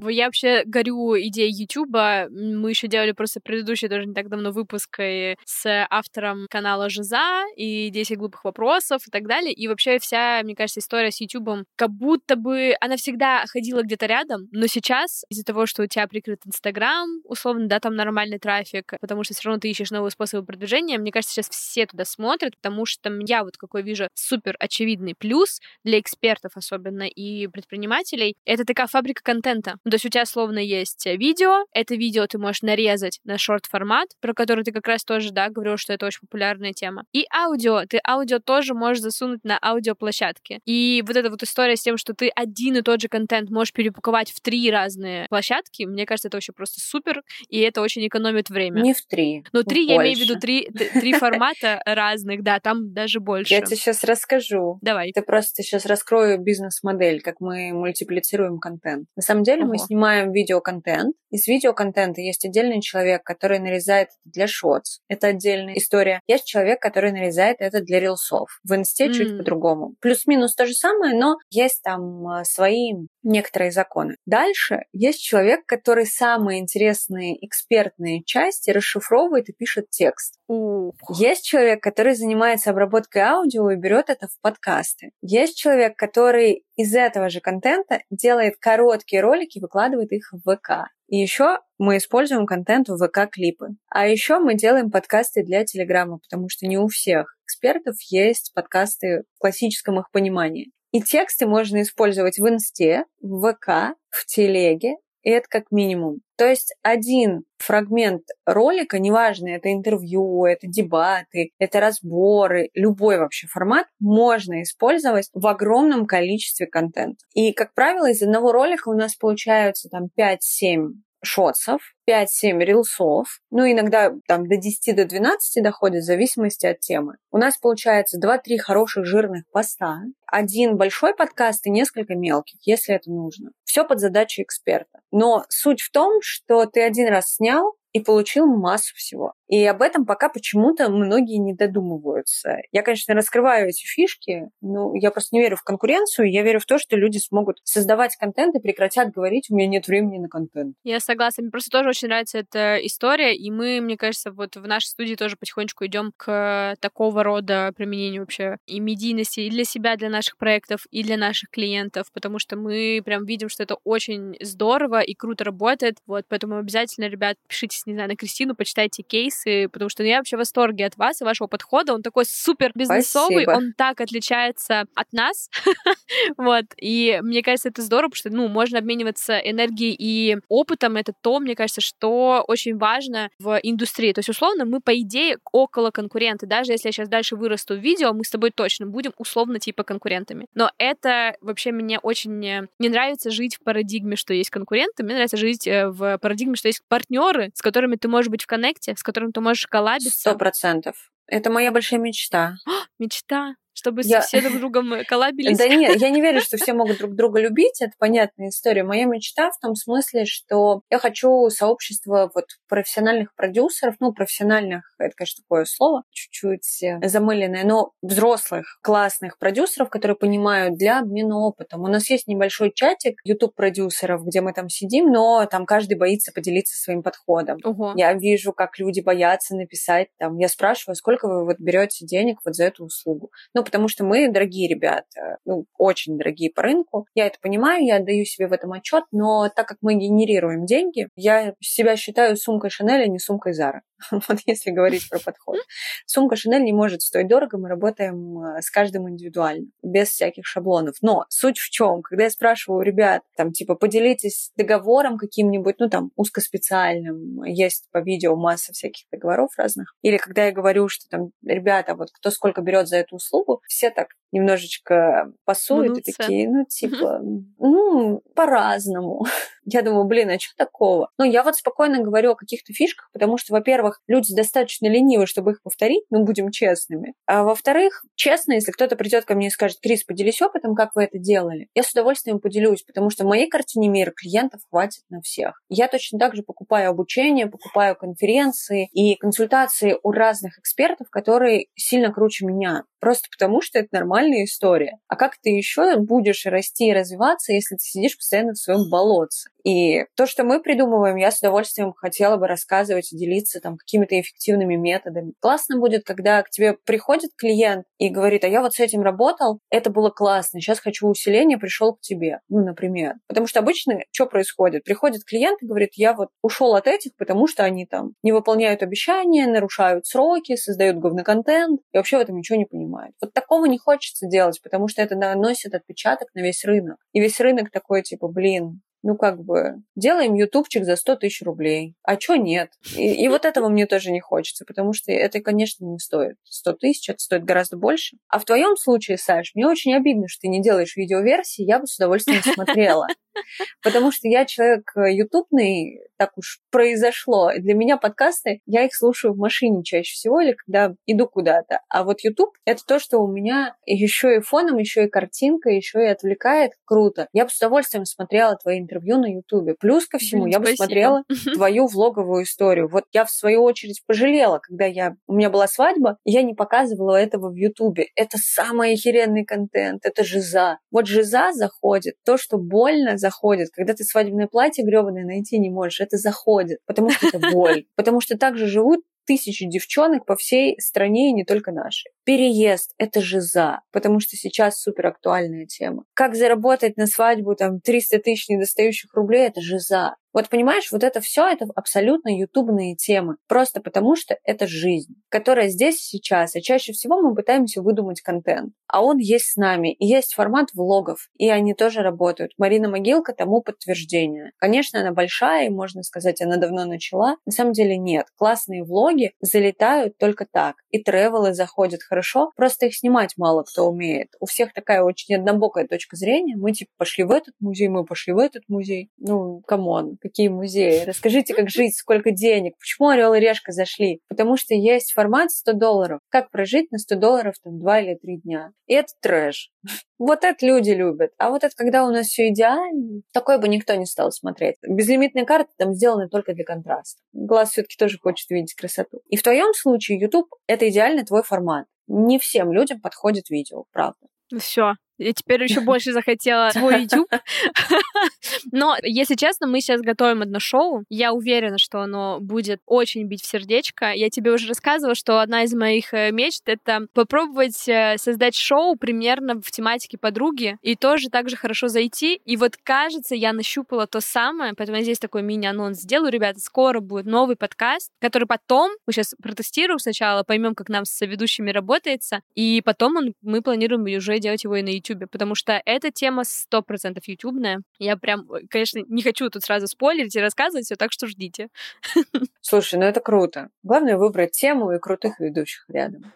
Я вообще горю идеей Ютуба. Мы еще делали просто предыдущий, тоже не так давно, выпуск с автором канала Жиза и 10 глупых вопросов и так далее. И вообще вся, мне кажется, история с Ютубом, как будто бы она всегда ходила где-то рядом, но сейчас из-за того, что у тебя прикрыт Инстаграм, условно, да, там нормальный трафик, потому что все равно ты ищешь новые способы продвижения, мне кажется, сейчас все туда смотрят, потому что я вот какой вижу супер очевидный плюс для экспертов особенно и предпринимателей, это такая фабрика контента. То есть у тебя словно есть видео, это видео ты можешь нарезать на шорт-формат, про который ты как раз тоже, да, говорил, что это очень популярная тема. И аудио, ты аудио тоже можешь засунуть на аудиоплощадке. И вот эта вот история с тем, что ты один и тот же контент можешь перепаковать в три разные площадки, мне кажется, это вообще просто супер, и это очень экономит время. Не в три. Ну, три, я имею в виду три, три формата разных, да, там даже больше. Я тебе сейчас расскажу. Давай. Ты просто сейчас раскрою бизнес-модель, как мы мультиплицируем контент. На самом деле мы снимаем видеоконтент. Из видеоконтента есть отдельный человек, который нарезает это для шотс. Это отдельная история. Есть человек, который нарезает это для рилсов. В инсте mm. чуть по-другому. Плюс-минус то же самое, но есть там а, свои некоторые законы. Дальше есть человек, который самые интересные экспертные части расшифровывает и пишет текст. Есть человек, который занимается обработкой аудио и берет это в подкасты. Есть человек, который из этого же контента делает короткие ролики, выкладывает их в ВК. И еще мы используем контент в ВК-клипы. А еще мы делаем подкасты для Телеграма, потому что не у всех экспертов есть подкасты в классическом их понимании. И тексты можно использовать в Инсте, в ВК, в Телеге, и это как минимум. То есть один фрагмент ролика, неважно, это интервью, это дебаты, это разборы, любой вообще формат, можно использовать в огромном количестве контента. И, как правило, из одного ролика у нас получаются там 5-7 шотсов, 5-7 рилсов, ну, иногда там до 10 до 12 доходит в зависимости от темы. У нас получается 2-3 хороших жирных поста, один большой подкаст и несколько мелких, если это нужно. Все под задачу эксперта. Но суть в том, что ты один раз снял, и получил массу всего. И об этом пока почему-то многие не додумываются. Я, конечно, раскрываю эти фишки, но я просто не верю в конкуренцию, я верю в то, что люди смогут создавать контент и прекратят говорить, у меня нет времени на контент. Я согласна. Мне просто тоже очень нравится эта история, и мы, мне кажется, вот в нашей студии тоже потихонечку идем к такого рода применению вообще и медийности и для себя, для наших проектов, и для наших клиентов, потому что мы прям видим, что это очень здорово и круто работает. Вот, поэтому обязательно, ребят, пишите не знаю, на Кристину, почитайте кейсы, потому что ну, я вообще в восторге от вас и вашего подхода. Он такой супер бизнесовый, Спасибо. он так отличается от нас. вот. И мне кажется, это здорово, потому что, ну, можно обмениваться энергией и опытом. Это то, мне кажется, что очень важно в индустрии. То есть, условно, мы, по идее, около конкуренты. Даже если я сейчас дальше вырасту в видео, мы с тобой точно будем условно типа конкурентами. Но это вообще мне очень не нравится жить в парадигме, что есть конкуренты. Мне нравится жить э, в парадигме, что есть партнеры, с которыми ты можешь быть в коннекте, с которыми ты можешь коллабиться. Сто процентов. Это моя большая мечта. мечта чтобы я... все друг другом э, коллабились. Да нет, я не верю, что все могут друг друга любить, это понятная история. Моя мечта в том смысле, что я хочу сообщество вот профессиональных продюсеров, ну, профессиональных, это, конечно, такое слово, чуть-чуть э, замыленное, но взрослых, классных продюсеров, которые понимают для обмена опытом. У нас есть небольшой чатик YouTube-продюсеров, где мы там сидим, но там каждый боится поделиться своим подходом. Ого. Я вижу, как люди боятся написать, там, я спрашиваю, сколько вы вот берете денег вот за эту услугу. Ну, потому что мы дорогие ребята, ну, очень дорогие по рынку. Я это понимаю, я отдаю себе в этом отчет, но так как мы генерируем деньги, я себя считаю сумкой Шанель, а не сумкой Зара. Вот если говорить про подход. Сумка Шанель не может стоить дорого, мы работаем э, с каждым индивидуально, без всяких шаблонов. Но суть в чем? Когда я спрашиваю ребят, там, типа, поделитесь договором каким-нибудь, ну, там, узкоспециальным, есть по видео масса всяких договоров разных. Или когда я говорю, что там, ребята, вот кто сколько берет за эту услугу, все так немножечко пасуют Мнутся. и такие, ну, типа, ну, по-разному. Я думаю, блин, а что такого? Ну, я вот спокойно говорю о каких-то фишках, потому что, во-первых, люди достаточно ленивы, чтобы их повторить, ну, будем честными. А во-вторых, честно, если кто-то придет ко мне и скажет, Крис, поделись опытом, как вы это делали, я с удовольствием поделюсь, потому что в моей картине мира клиентов хватит на всех. Я точно так же покупаю обучение, покупаю конференции и консультации у разных экспертов, которые сильно круче меня. Просто потому, что это нормальная история. А как ты еще будешь расти и развиваться, если ты сидишь постоянно в своем болотце? И то, что мы придумываем, я с удовольствием хотела бы рассказывать и делиться там какими-то эффективными методами. Классно будет, когда к тебе приходит клиент и говорит, а я вот с этим работал, это было классно, сейчас хочу усиления, пришел к тебе, ну, например. Потому что обычно что происходит? Приходит клиент и говорит, я вот ушел от этих, потому что они там не выполняют обещания, нарушают сроки, создают говноконтент и вообще в этом ничего не понимают. Вот такого не хочется делать, потому что это наносит отпечаток на весь рынок. И весь рынок такой, типа, блин, ну, как бы, делаем ютубчик за 100 тысяч рублей. А чё нет? И, и вот этого мне тоже не хочется, потому что это, конечно, не стоит 100 тысяч, это стоит гораздо больше. А в твоем случае, Саш, мне очень обидно, что ты не делаешь видеоверсии, я бы с удовольствием смотрела. Потому что я человек э, ютубный, так уж произошло. Для меня подкасты, я их слушаю в машине чаще всего или когда иду куда-то. А вот YouTube — это то, что у меня еще и фоном, еще и картинка, еще и отвлекает. Круто. Я бы с удовольствием смотрела твои интервью на YouTube. Плюс ко всему, Блин, я бы смотрела твою влоговую историю. Вот я в свою очередь пожалела, когда я... у меня была свадьба, и я не показывала этого в YouTube. Это самый охеренный контент, это жиза. Вот жиза заходит, то, что больно, заходит. Когда ты свадебное платье гребаное найти не можешь, это заходит, потому что это боль. Потому что так же живут тысячи девчонок по всей стране и не только нашей. Переезд – это же за, потому что сейчас супер актуальная тема. Как заработать на свадьбу там 300 тысяч недостающих рублей – это же за. Вот понимаешь, вот это все это абсолютно ютубные темы, просто потому что это жизнь, которая здесь сейчас, и чаще всего мы пытаемся выдумать контент, а он есть с нами, и есть формат влогов, и они тоже работают. Марина Могилка тому подтверждение. Конечно, она большая, и можно сказать, она давно начала. На самом деле нет. Классные влоги залетают только так, и тревелы заходят хорошо, просто их снимать мало кто умеет. У всех такая очень однобокая точка зрения. Мы типа пошли в этот музей, мы пошли в этот музей. Ну, come on, какие музеи, расскажите, как жить, сколько денег, почему Орел и Решка зашли. Потому что есть формат 100 долларов. Как прожить на 100 долларов там 2 или 3 дня. И это трэш. Вот это люди любят. А вот это, когда у нас все идеально, такое бы никто не стал смотреть. Безлимитные карты там сделаны только для контраста. Глаз все-таки тоже хочет видеть красоту. И в твоем случае YouTube — это идеальный твой формат. Не всем людям подходит видео, правда. Все, я теперь еще больше захотела свой YouTube. Но, если честно, мы сейчас готовим одно шоу. Я уверена, что оно будет очень бить в сердечко. Я тебе уже рассказывала, что одна из моих э, мечт — это попробовать э, создать шоу примерно в тематике подруги и тоже так же хорошо зайти. И вот, кажется, я нащупала то самое, поэтому я здесь такой мини-анонс сделаю. Ребята, скоро будет новый подкаст, который потом мы сейчас протестируем сначала, поймем, как нам с ведущими работается, и потом он, мы планируем уже делать его и на YouTube YouTube, потому что эта тема 100% ютубная. Я прям, конечно, не хочу тут сразу спойлерить и рассказывать все, так что ждите. Слушай, ну это круто. Главное выбрать тему и крутых ведущих рядом.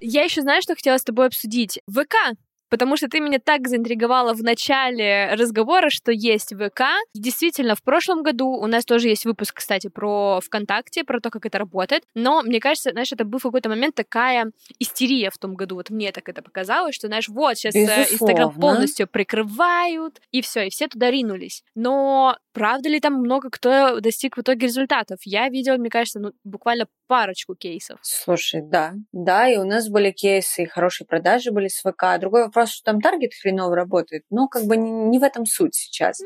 Я еще знаю, что хотела с тобой обсудить. ВК потому что ты меня так заинтриговала в начале разговора, что есть ВК. И действительно, в прошлом году у нас тоже есть выпуск, кстати, про ВКонтакте, про то, как это работает. Но мне кажется, знаешь, это был в какой-то момент такая истерия в том году. Вот мне так это показалось, что, знаешь, вот сейчас э, Инстаграм полностью прикрывают, и все, и все туда ринулись. Но правда ли там много кто достиг в итоге результатов? Я видела, мне кажется, ну, буквально парочку кейсов. Слушай, да, да, и у нас были кейсы, и хорошие продажи были с ВК. Другой вопрос, что там таргет хреново работает, но как бы не, не в этом суть сейчас.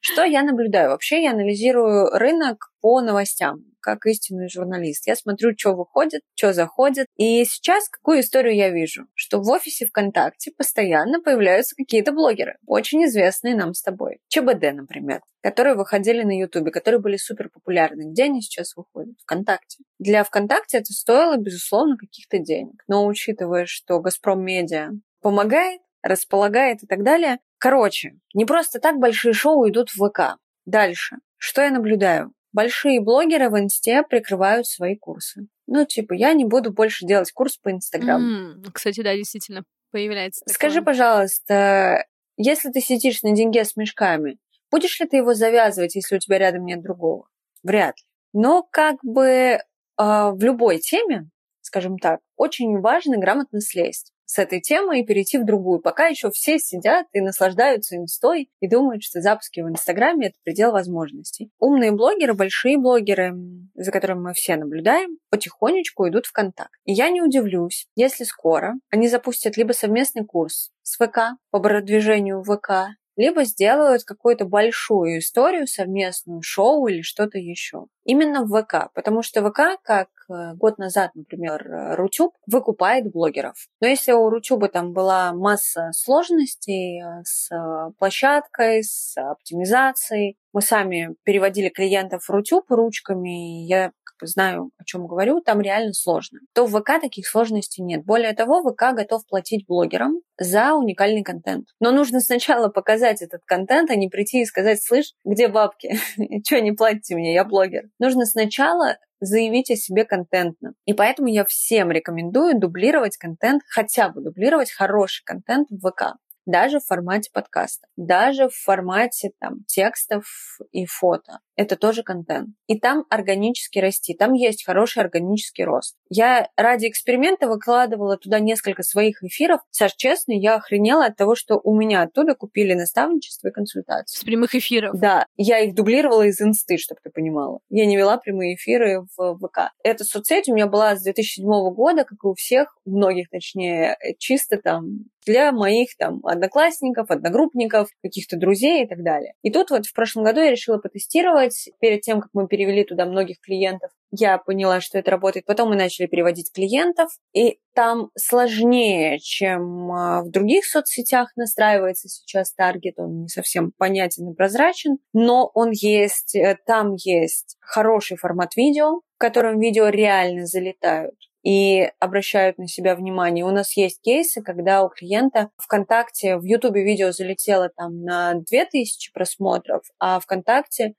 Что я наблюдаю? Вообще я анализирую рынок по новостям, как истинный журналист. Я смотрю, что выходит, что заходит. И сейчас какую историю я вижу? Что в офисе ВКонтакте постоянно появляются какие-то блогеры, очень известные нам с тобой. ЧБД, например, которые выходили на Ютубе, которые были супер популярны. Где они сейчас выходят? ВКонтакте. Для ВКонтакте это стоило, безусловно, каких-то денег. Но учитывая, что Газпром Медиа помогает, располагает и так далее. Короче, не просто так большие шоу идут в ВК. Дальше. Что я наблюдаю? большие блогеры в инсте прикрывают свои курсы. Ну, типа, я не буду больше делать курс по Инстаграму. Mm, кстати, да, действительно, появляется. Такое. Скажи, пожалуйста, Если ты сидишь на деньге с мешками, будешь ли ты его завязывать, если у тебя рядом нет другого? Вряд ли. Но как бы э, в любой теме, скажем так, очень важно грамотно слезть с этой темы и перейти в другую. Пока еще все сидят и наслаждаются инстой и думают, что запуски в Инстаграме — это предел возможностей. Умные блогеры, большие блогеры, за которыми мы все наблюдаем, потихонечку идут в контакт. И я не удивлюсь, если скоро они запустят либо совместный курс с ВК по продвижению ВК, либо сделают какую-то большую историю совместную, шоу или что-то еще. Именно в ВК, потому что ВК, как э, год назад, например, э, Рутюб, выкупает блогеров. Но если у Рутюба там была масса сложностей э, с площадкой, с оптимизацией, мы сами переводили клиентов в Рутюб ручками, я знаю, о чем говорю, там реально сложно, то в ВК таких сложностей нет. Более того, ВК готов платить блогерам за уникальный контент. Но нужно сначала показать этот контент, а не прийти и сказать, слышь, где бабки? Че не платите мне, я блогер. Нужно сначала заявить о себе контентно. И поэтому я всем рекомендую дублировать контент, хотя бы дублировать хороший контент в ВК даже в формате подкаста, даже в формате там, текстов и фото. Это тоже контент. И там органически расти, там есть хороший органический рост. Я ради эксперимента выкладывала туда несколько своих эфиров. Саш, честно, я охренела от того, что у меня оттуда купили наставничество и консультации. С прямых эфиров? Да. Я их дублировала из инсты, чтобы ты понимала. Я не вела прямые эфиры в ВК. Эта соцсеть у меня была с 2007 года, как и у всех, у многих точнее, чисто там для моих там одноклассников, одногруппников, каких-то друзей и так далее. И тут вот в прошлом году я решила потестировать, перед тем, как мы перевели туда многих клиентов, я поняла, что это работает. Потом мы начали переводить клиентов, и там сложнее, чем а, в других соцсетях настраивается сейчас таргет. Он не совсем понятен и прозрачен, но он есть, э, там есть хороший формат видео, в котором видео реально залетают и обращают на себя внимание. У нас есть кейсы, когда у клиента ВКонтакте, в Ютубе видео залетело там на 2000 просмотров, а ВКонтакте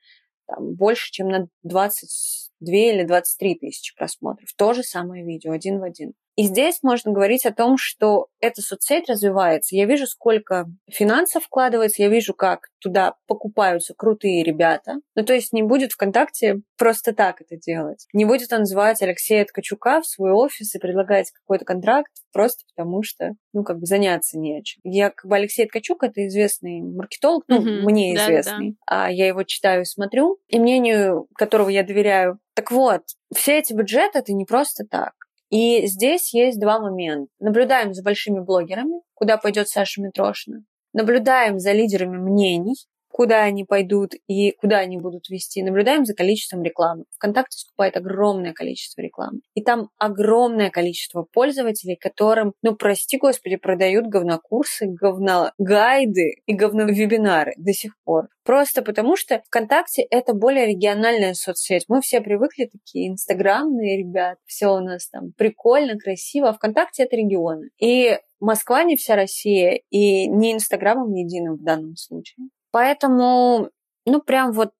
там, больше, чем на 22 или 23 тысячи просмотров. То же самое видео, один в один. И здесь можно говорить о том, что эта соцсеть развивается. Я вижу, сколько финансов вкладывается, я вижу, как туда покупаются крутые ребята. Ну, то есть не будет ВКонтакте просто так это делать. Не будет он звать Алексея Ткачука в свой офис и предлагать какой-то контракт просто потому что, ну, как бы заняться нечем. Я, как бы, Алексей Ткачук — это известный маркетолог, ну, mm-hmm. мне да, известный. Да. А я его читаю и смотрю, и мнению которого я доверяю. Так вот, все эти бюджеты — это не просто так. И здесь есть два момента. Наблюдаем за большими блогерами, куда пойдет Саша Митрошина. Наблюдаем за лидерами мнений, куда они пойдут и куда они будут вести. Наблюдаем за количеством рекламы. ВКонтакте скупает огромное количество рекламы. И там огромное количество пользователей, которым, ну, прости господи, продают говнокурсы, говногайды и говновебинары до сих пор. Просто потому что ВКонтакте это более региональная соцсеть. Мы все привыкли такие инстаграмные ребят, все у нас там прикольно, красиво. А ВКонтакте это регионы. И Москва не вся Россия, и не Инстаграмом единым в данном случае. Поэтому, ну, прям вот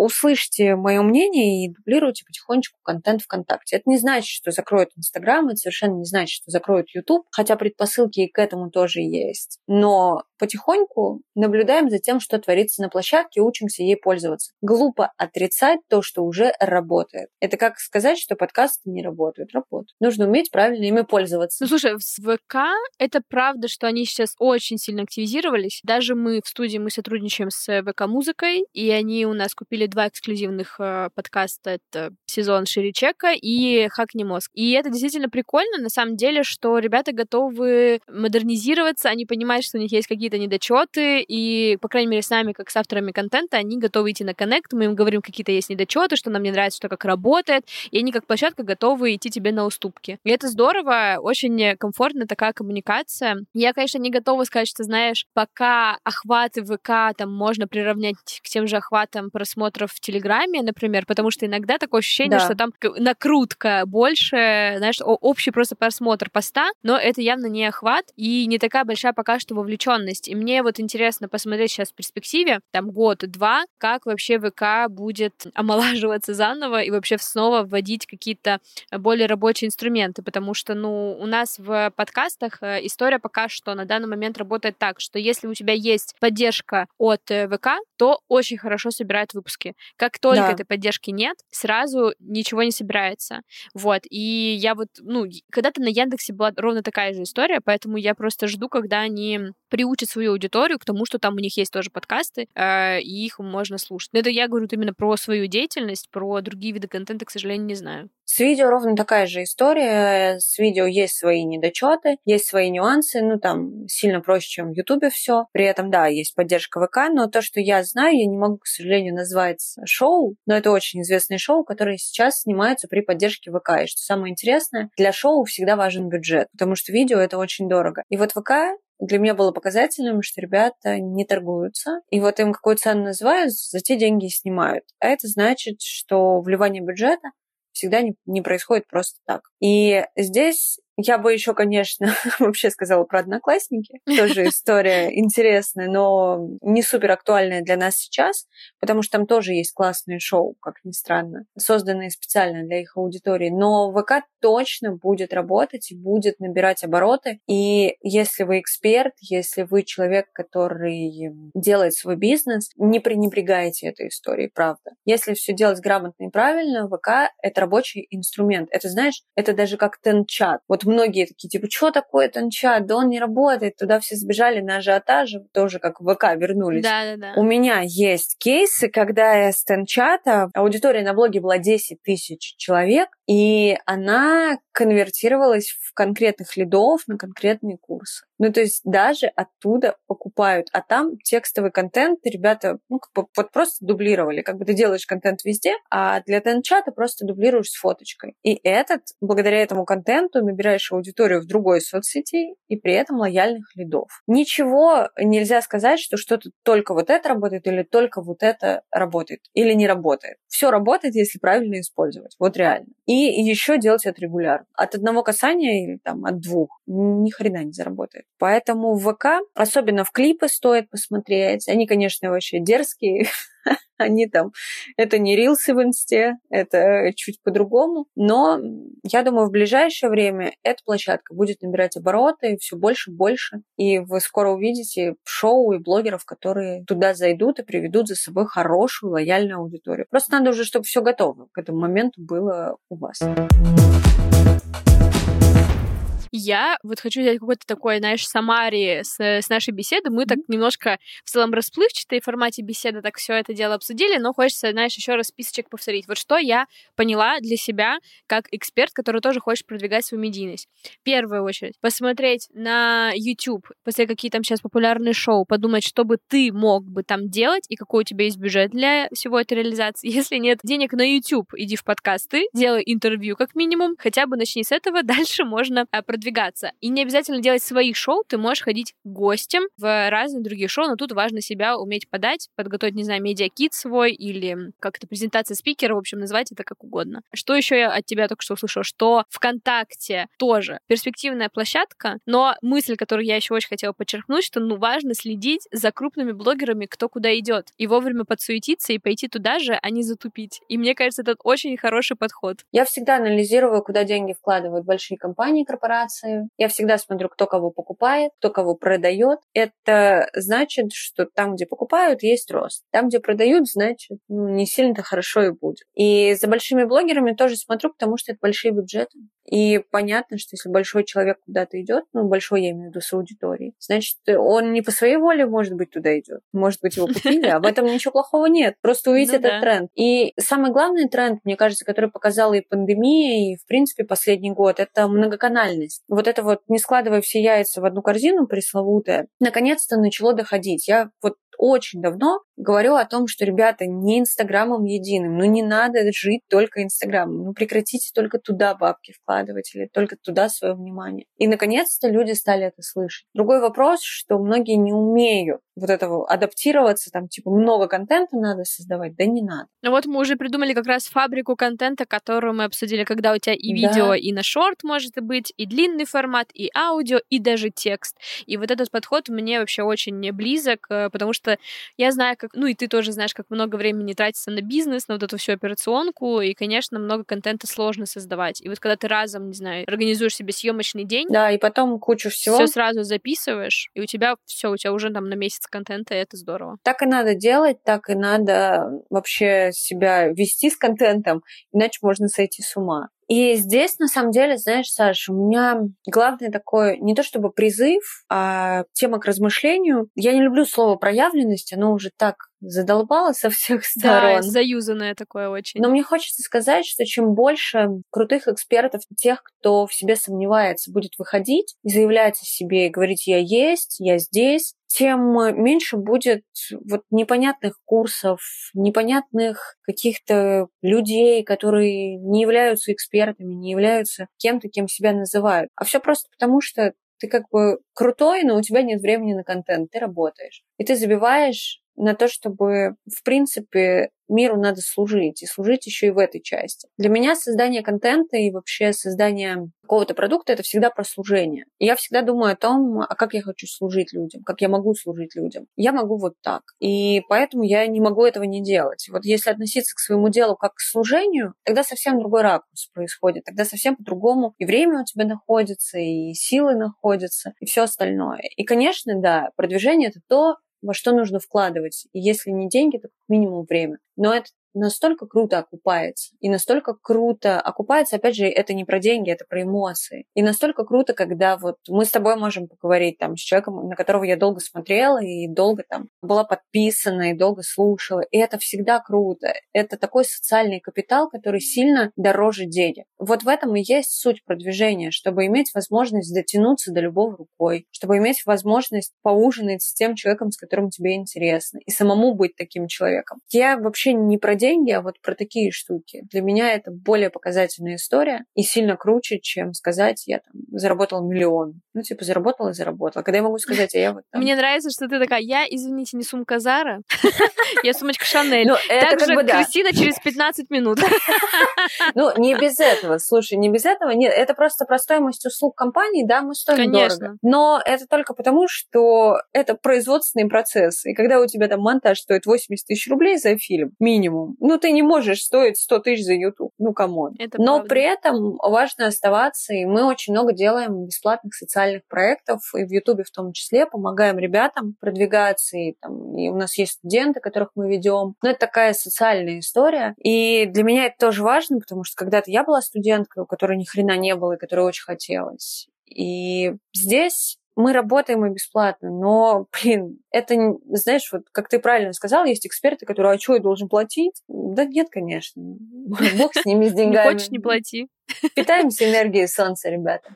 услышьте мое мнение и дублируйте потихонечку контент ВКонтакте. Это не значит, что закроют Инстаграм, это совершенно не значит, что закроют Ютуб, хотя предпосылки к этому тоже есть. Но потихоньку наблюдаем за тем, что творится на площадке, учимся ей пользоваться. Глупо отрицать то, что уже работает. Это как сказать, что подкасты не работают. Работают. Нужно уметь правильно ими пользоваться. Ну, слушай, в ВК это правда, что они сейчас очень сильно активизировались. Даже мы в студии, мы сотрудничаем с ВК-музыкой, и они у нас купили два эксклюзивных э, подкаста. Это сезон Ширичека и Хакни мозг. И это действительно прикольно, на самом деле, что ребята готовы модернизироваться, они понимают, что у них есть какие-то недочеты, и, по крайней мере, с нами, как с авторами контента, они готовы идти на коннект, мы им говорим, какие-то есть недочеты, что нам не нравится, что как работает, и они как площадка готовы идти тебе на уступки. И это здорово, очень комфортно такая коммуникация. Я, конечно, не готова сказать, что, знаешь, пока охваты ВК там можно приравнять к тем же охватам просмотра просмотров в Телеграме, например, потому что иногда такое ощущение, да. что там накрутка больше, знаешь, общий просто просмотр поста, но это явно не охват и не такая большая пока что вовлеченность. И мне вот интересно посмотреть сейчас в перспективе, там год-два, как вообще ВК будет омолаживаться заново и вообще снова вводить какие-то более рабочие инструменты, потому что, ну, у нас в подкастах э, история пока что на данный момент работает так, что если у тебя есть поддержка от э, ВК, то очень хорошо собирает выпуски. Как только да. этой поддержки нет, сразу ничего не собирается. Вот. И я вот, ну, когда-то на Яндексе была ровно такая же история, поэтому я просто жду, когда они приучат свою аудиторию к тому, что там у них есть тоже подкасты, э, и их можно слушать. Но это я говорю именно про свою деятельность, про другие виды контента, к сожалению, не знаю. С видео ровно такая же история. С видео есть свои недочеты, есть свои нюансы. Ну, там сильно проще, чем в Ютубе все. При этом, да, есть поддержка ВК, но то, что я знаю, я не могу, к сожалению, назвать шоу, но это очень известные шоу, которые сейчас снимаются при поддержке ВК. И что самое интересное, для шоу всегда важен бюджет, потому что видео это очень дорого. И вот ВК для меня было показательным, что ребята не торгуются. И вот им какую цену называют, за те деньги и снимают. А это значит, что вливание бюджета всегда не, не происходит просто так. И здесь я бы еще, конечно, вообще сказала про одноклассники. Тоже история интересная, но не супер актуальная для нас сейчас, потому что там тоже есть классные шоу, как ни странно, созданные специально для их аудитории. Но ВК точно будет работать и будет набирать обороты. И если вы эксперт, если вы человек, который делает свой бизнес, не пренебрегайте этой историей, правда. Если все делать грамотно и правильно, ВК — это рабочий инструмент. Это, знаешь, это даже как тен-чат. Вот многие такие, типа, что такое тенчат? Да он не работает. Туда все сбежали на ажиотаже, тоже как в ВК вернулись. Да, да, да. У меня есть кейсы, когда я с тенчата, аудитория на блоге была 10 тысяч человек, и она конвертировалась в конкретных лидов на конкретные курсы. Ну, то есть даже оттуда покупают. А там текстовый контент ребята ну, как бы вот просто дублировали. Как бы ты делаешь контент везде, а для тен-чата просто дублируешь с фоточкой. И этот, благодаря этому контенту, набираешь аудиторию в другой соцсети и при этом лояльных лидов. Ничего нельзя сказать, что что-то только вот это работает или только вот это работает или не работает. Все работает, если правильно использовать. Вот реально. И еще делать это регулярно. От одного касания или там от двух ни хрена не заработает. Поэтому в ВК, особенно в клипы стоит посмотреть. Они, конечно, вообще дерзкие. Они там, это не рилсы в инсте, это чуть по-другому. Но я думаю, в ближайшее время эта площадка будет набирать обороты все больше и больше. И вы скоро увидите шоу и блогеров, которые туда зайдут и приведут за собой хорошую, лояльную аудиторию. Просто надо уже, чтобы все готово к этому моменту было у вас. Я вот хочу взять какой-то такой, знаешь, самари с, с нашей беседы. Мы mm-hmm. так немножко в целом расплывчатые в формате беседы так все это дело обсудили, но хочется, знаешь, еще раз списочек повторить. Вот что я поняла для себя как эксперт, который тоже хочет продвигать свою медийность. В первую очередь, посмотреть на YouTube, после какие там сейчас популярные шоу, подумать, что бы ты мог бы там делать и какой у тебя есть бюджет для всего этой реализации. Если нет денег на YouTube, иди в подкасты, делай интервью как минимум, хотя бы начни с этого, дальше можно продвигать продвигаться. И не обязательно делать свои шоу, ты можешь ходить гостем в разные другие шоу, но тут важно себя уметь подать, подготовить, не знаю, медиакит свой или как-то презентация спикера, в общем, назвать это как угодно. Что еще я от тебя только что услышала? Что ВКонтакте тоже перспективная площадка, но мысль, которую я еще очень хотела подчеркнуть, что ну важно следить за крупными блогерами, кто куда идет, и вовремя подсуетиться и пойти туда же, а не затупить. И мне кажется, это очень хороший подход. Я всегда анализирую, куда деньги вкладывают большие компании, корпорации, информацию. Я всегда смотрю, кто кого покупает, кто кого продает. Это значит, что там, где покупают, есть рост. Там, где продают, значит, ну, не сильно-то хорошо и будет. И за большими блогерами тоже смотрю, потому что это большие бюджеты. И понятно, что если большой человек куда-то идет, ну, большой я имею в виду с аудиторией, значит, он не по своей воле, может быть, туда идет. Может быть, его купили, а в этом ничего плохого нет. Просто увидеть ну, этот да. тренд. И самый главный тренд, мне кажется, который показала и пандемия, и, в принципе, последний год, это многоканальность. Вот это вот не складывая все яйца в одну корзину пресловутое, наконец-то начало доходить. Я вот очень давно говорю о том, что, ребята, не Инстаграмом единым, ну не надо жить только Инстаграмом, ну прекратите только туда бабки вкладывать или только туда свое внимание. И, наконец-то, люди стали это слышать. Другой вопрос, что многие не умеют вот этого адаптироваться, там, типа, много контента надо создавать, да не надо. Ну вот мы уже придумали как раз фабрику контента, которую мы обсудили, когда у тебя и видео, да. и на шорт может быть, и длинный формат, и аудио, и даже текст. И вот этот подход мне вообще очень близок, э, потому что я знаю, как, ну и ты тоже знаешь, как много времени тратится на бизнес, на вот эту всю операционку, и, конечно, много контента сложно создавать. И вот когда ты разом, не знаю, организуешь себе съемочный день, да, и потом кучу всего, все сразу записываешь, и у тебя все, у тебя уже там на месяц контента, и это здорово. Так и надо делать, так и надо вообще себя вести с контентом, иначе можно сойти с ума. И здесь, на самом деле, знаешь, Саша, у меня главный такой, не то чтобы призыв, а тема к размышлению. Я не люблю слово проявленность, оно уже так задолбало со всех сторон. Да, заюзанное такое очень. Но мне хочется сказать, что чем больше крутых экспертов, тех, кто в себе сомневается, будет выходить и заявлять о себе и говорить «я есть», «я здесь», тем меньше будет вот непонятных курсов, непонятных каких-то людей, которые не являются экспертами, не являются кем-то, кем себя называют. А все просто потому, что ты как бы крутой, но у тебя нет времени на контент, ты работаешь. И ты забиваешь на то, чтобы, в принципе, миру надо служить, и служить еще и в этой части. Для меня создание контента и вообще создание какого-то продукта — это всегда про служение. И я всегда думаю о том, а как я хочу служить людям, как я могу служить людям. Я могу вот так. И поэтому я не могу этого не делать. Вот если относиться к своему делу как к служению, тогда совсем другой ракурс происходит. Тогда совсем по-другому и время у тебя находится, и силы находятся, и все остальное. И, конечно, да, продвижение — это то, во что нужно вкладывать. И если не деньги, то как минимум время. Но это настолько круто окупается. И настолько круто окупается, опять же, это не про деньги, это про эмоции. И настолько круто, когда вот мы с тобой можем поговорить там с человеком, на которого я долго смотрела и долго там была подписана и долго слушала. И это всегда круто. Это такой социальный капитал, который сильно дороже денег. Вот в этом и есть суть продвижения, чтобы иметь возможность дотянуться до любого рукой, чтобы иметь возможность поужинать с тем человеком, с которым тебе интересно, и самому быть таким человеком. Я вообще не про деньги, а вот про такие штуки. Для меня это более показательная история и сильно круче, чем сказать, я там заработала миллион. Ну, типа, заработала и заработала. Когда я могу сказать, а я вот там... Мне нравится, что ты такая, я, извините, не сумка Зара, я сумочка Шанель. Ну, Также Кристина через 15 минут. Ну, не без этого. Слушай, не без этого. Нет, это просто про стоимость услуг компании, да, мы стоим дорого. Но это только потому, что это производственный процесс. И когда у тебя там монтаж стоит 80 тысяч рублей за фильм, минимум, ну, ты не можешь стоить 100 тысяч за YouTube. Ну, come on. Но правда. при этом важно оставаться, и мы очень много делаем бесплатных социальных проектов, и в YouTube в том числе, помогаем ребятам продвигаться, и, там, и у нас есть студенты, которых мы ведем. Но это такая социальная история. И для меня это тоже важно, потому что когда-то я была студенткой, у которой ни хрена не было, и которой очень хотелось. И здесь мы работаем и бесплатно, но, блин, это, знаешь, вот как ты правильно сказал, есть эксперты, которые, а что, я должен платить? Да нет, конечно. Бог с ними, с деньгами. Не хочешь, не плати. Питаемся энергией солнца, ребята.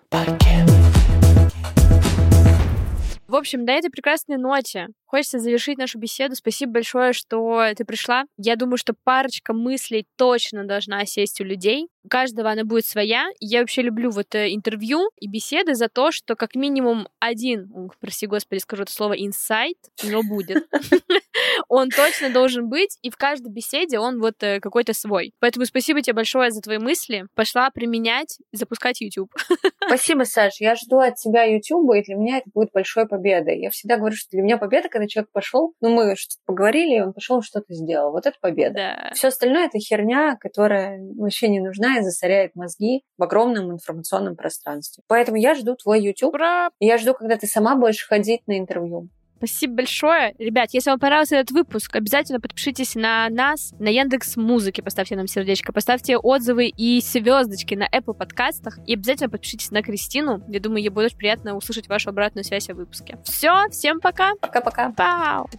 В общем, на этой прекрасной ноте хочется завершить нашу беседу. Спасибо большое, что ты пришла. Я думаю, что парочка мыслей точно должна сесть у людей. У каждого она будет своя. Я вообще люблю вот э, интервью и беседы за то, что как минимум один, прости господи, скажу это слово, инсайт него будет. Он точно должен быть, и в каждой беседе он вот э, какой-то свой. Поэтому спасибо тебе большое за твои мысли. Пошла применять запускать YouTube. Спасибо, Саш. Я жду от тебя YouTube, и для меня это будет большой победой. Я всегда говорю, что для меня победа, когда человек пошел, ну, мы что-то поговорили, и он пошел что-то сделал. Вот это победа. Да. Все остальное это херня, которая вообще не нужна и засоряет мозги в огромном информационном пространстве. Поэтому я жду твой YouTube. Ура! я жду, когда ты сама будешь ходить на интервью. Спасибо большое. Ребят, если вам понравился этот выпуск, обязательно подпишитесь на нас, на Яндекс Музыке, поставьте нам сердечко, поставьте отзывы и звездочки на Apple подкастах, и обязательно подпишитесь на Кристину. Я думаю, ей будет очень приятно услышать вашу обратную связь о выпуске. Все, всем пока. Пока-пока. Пау.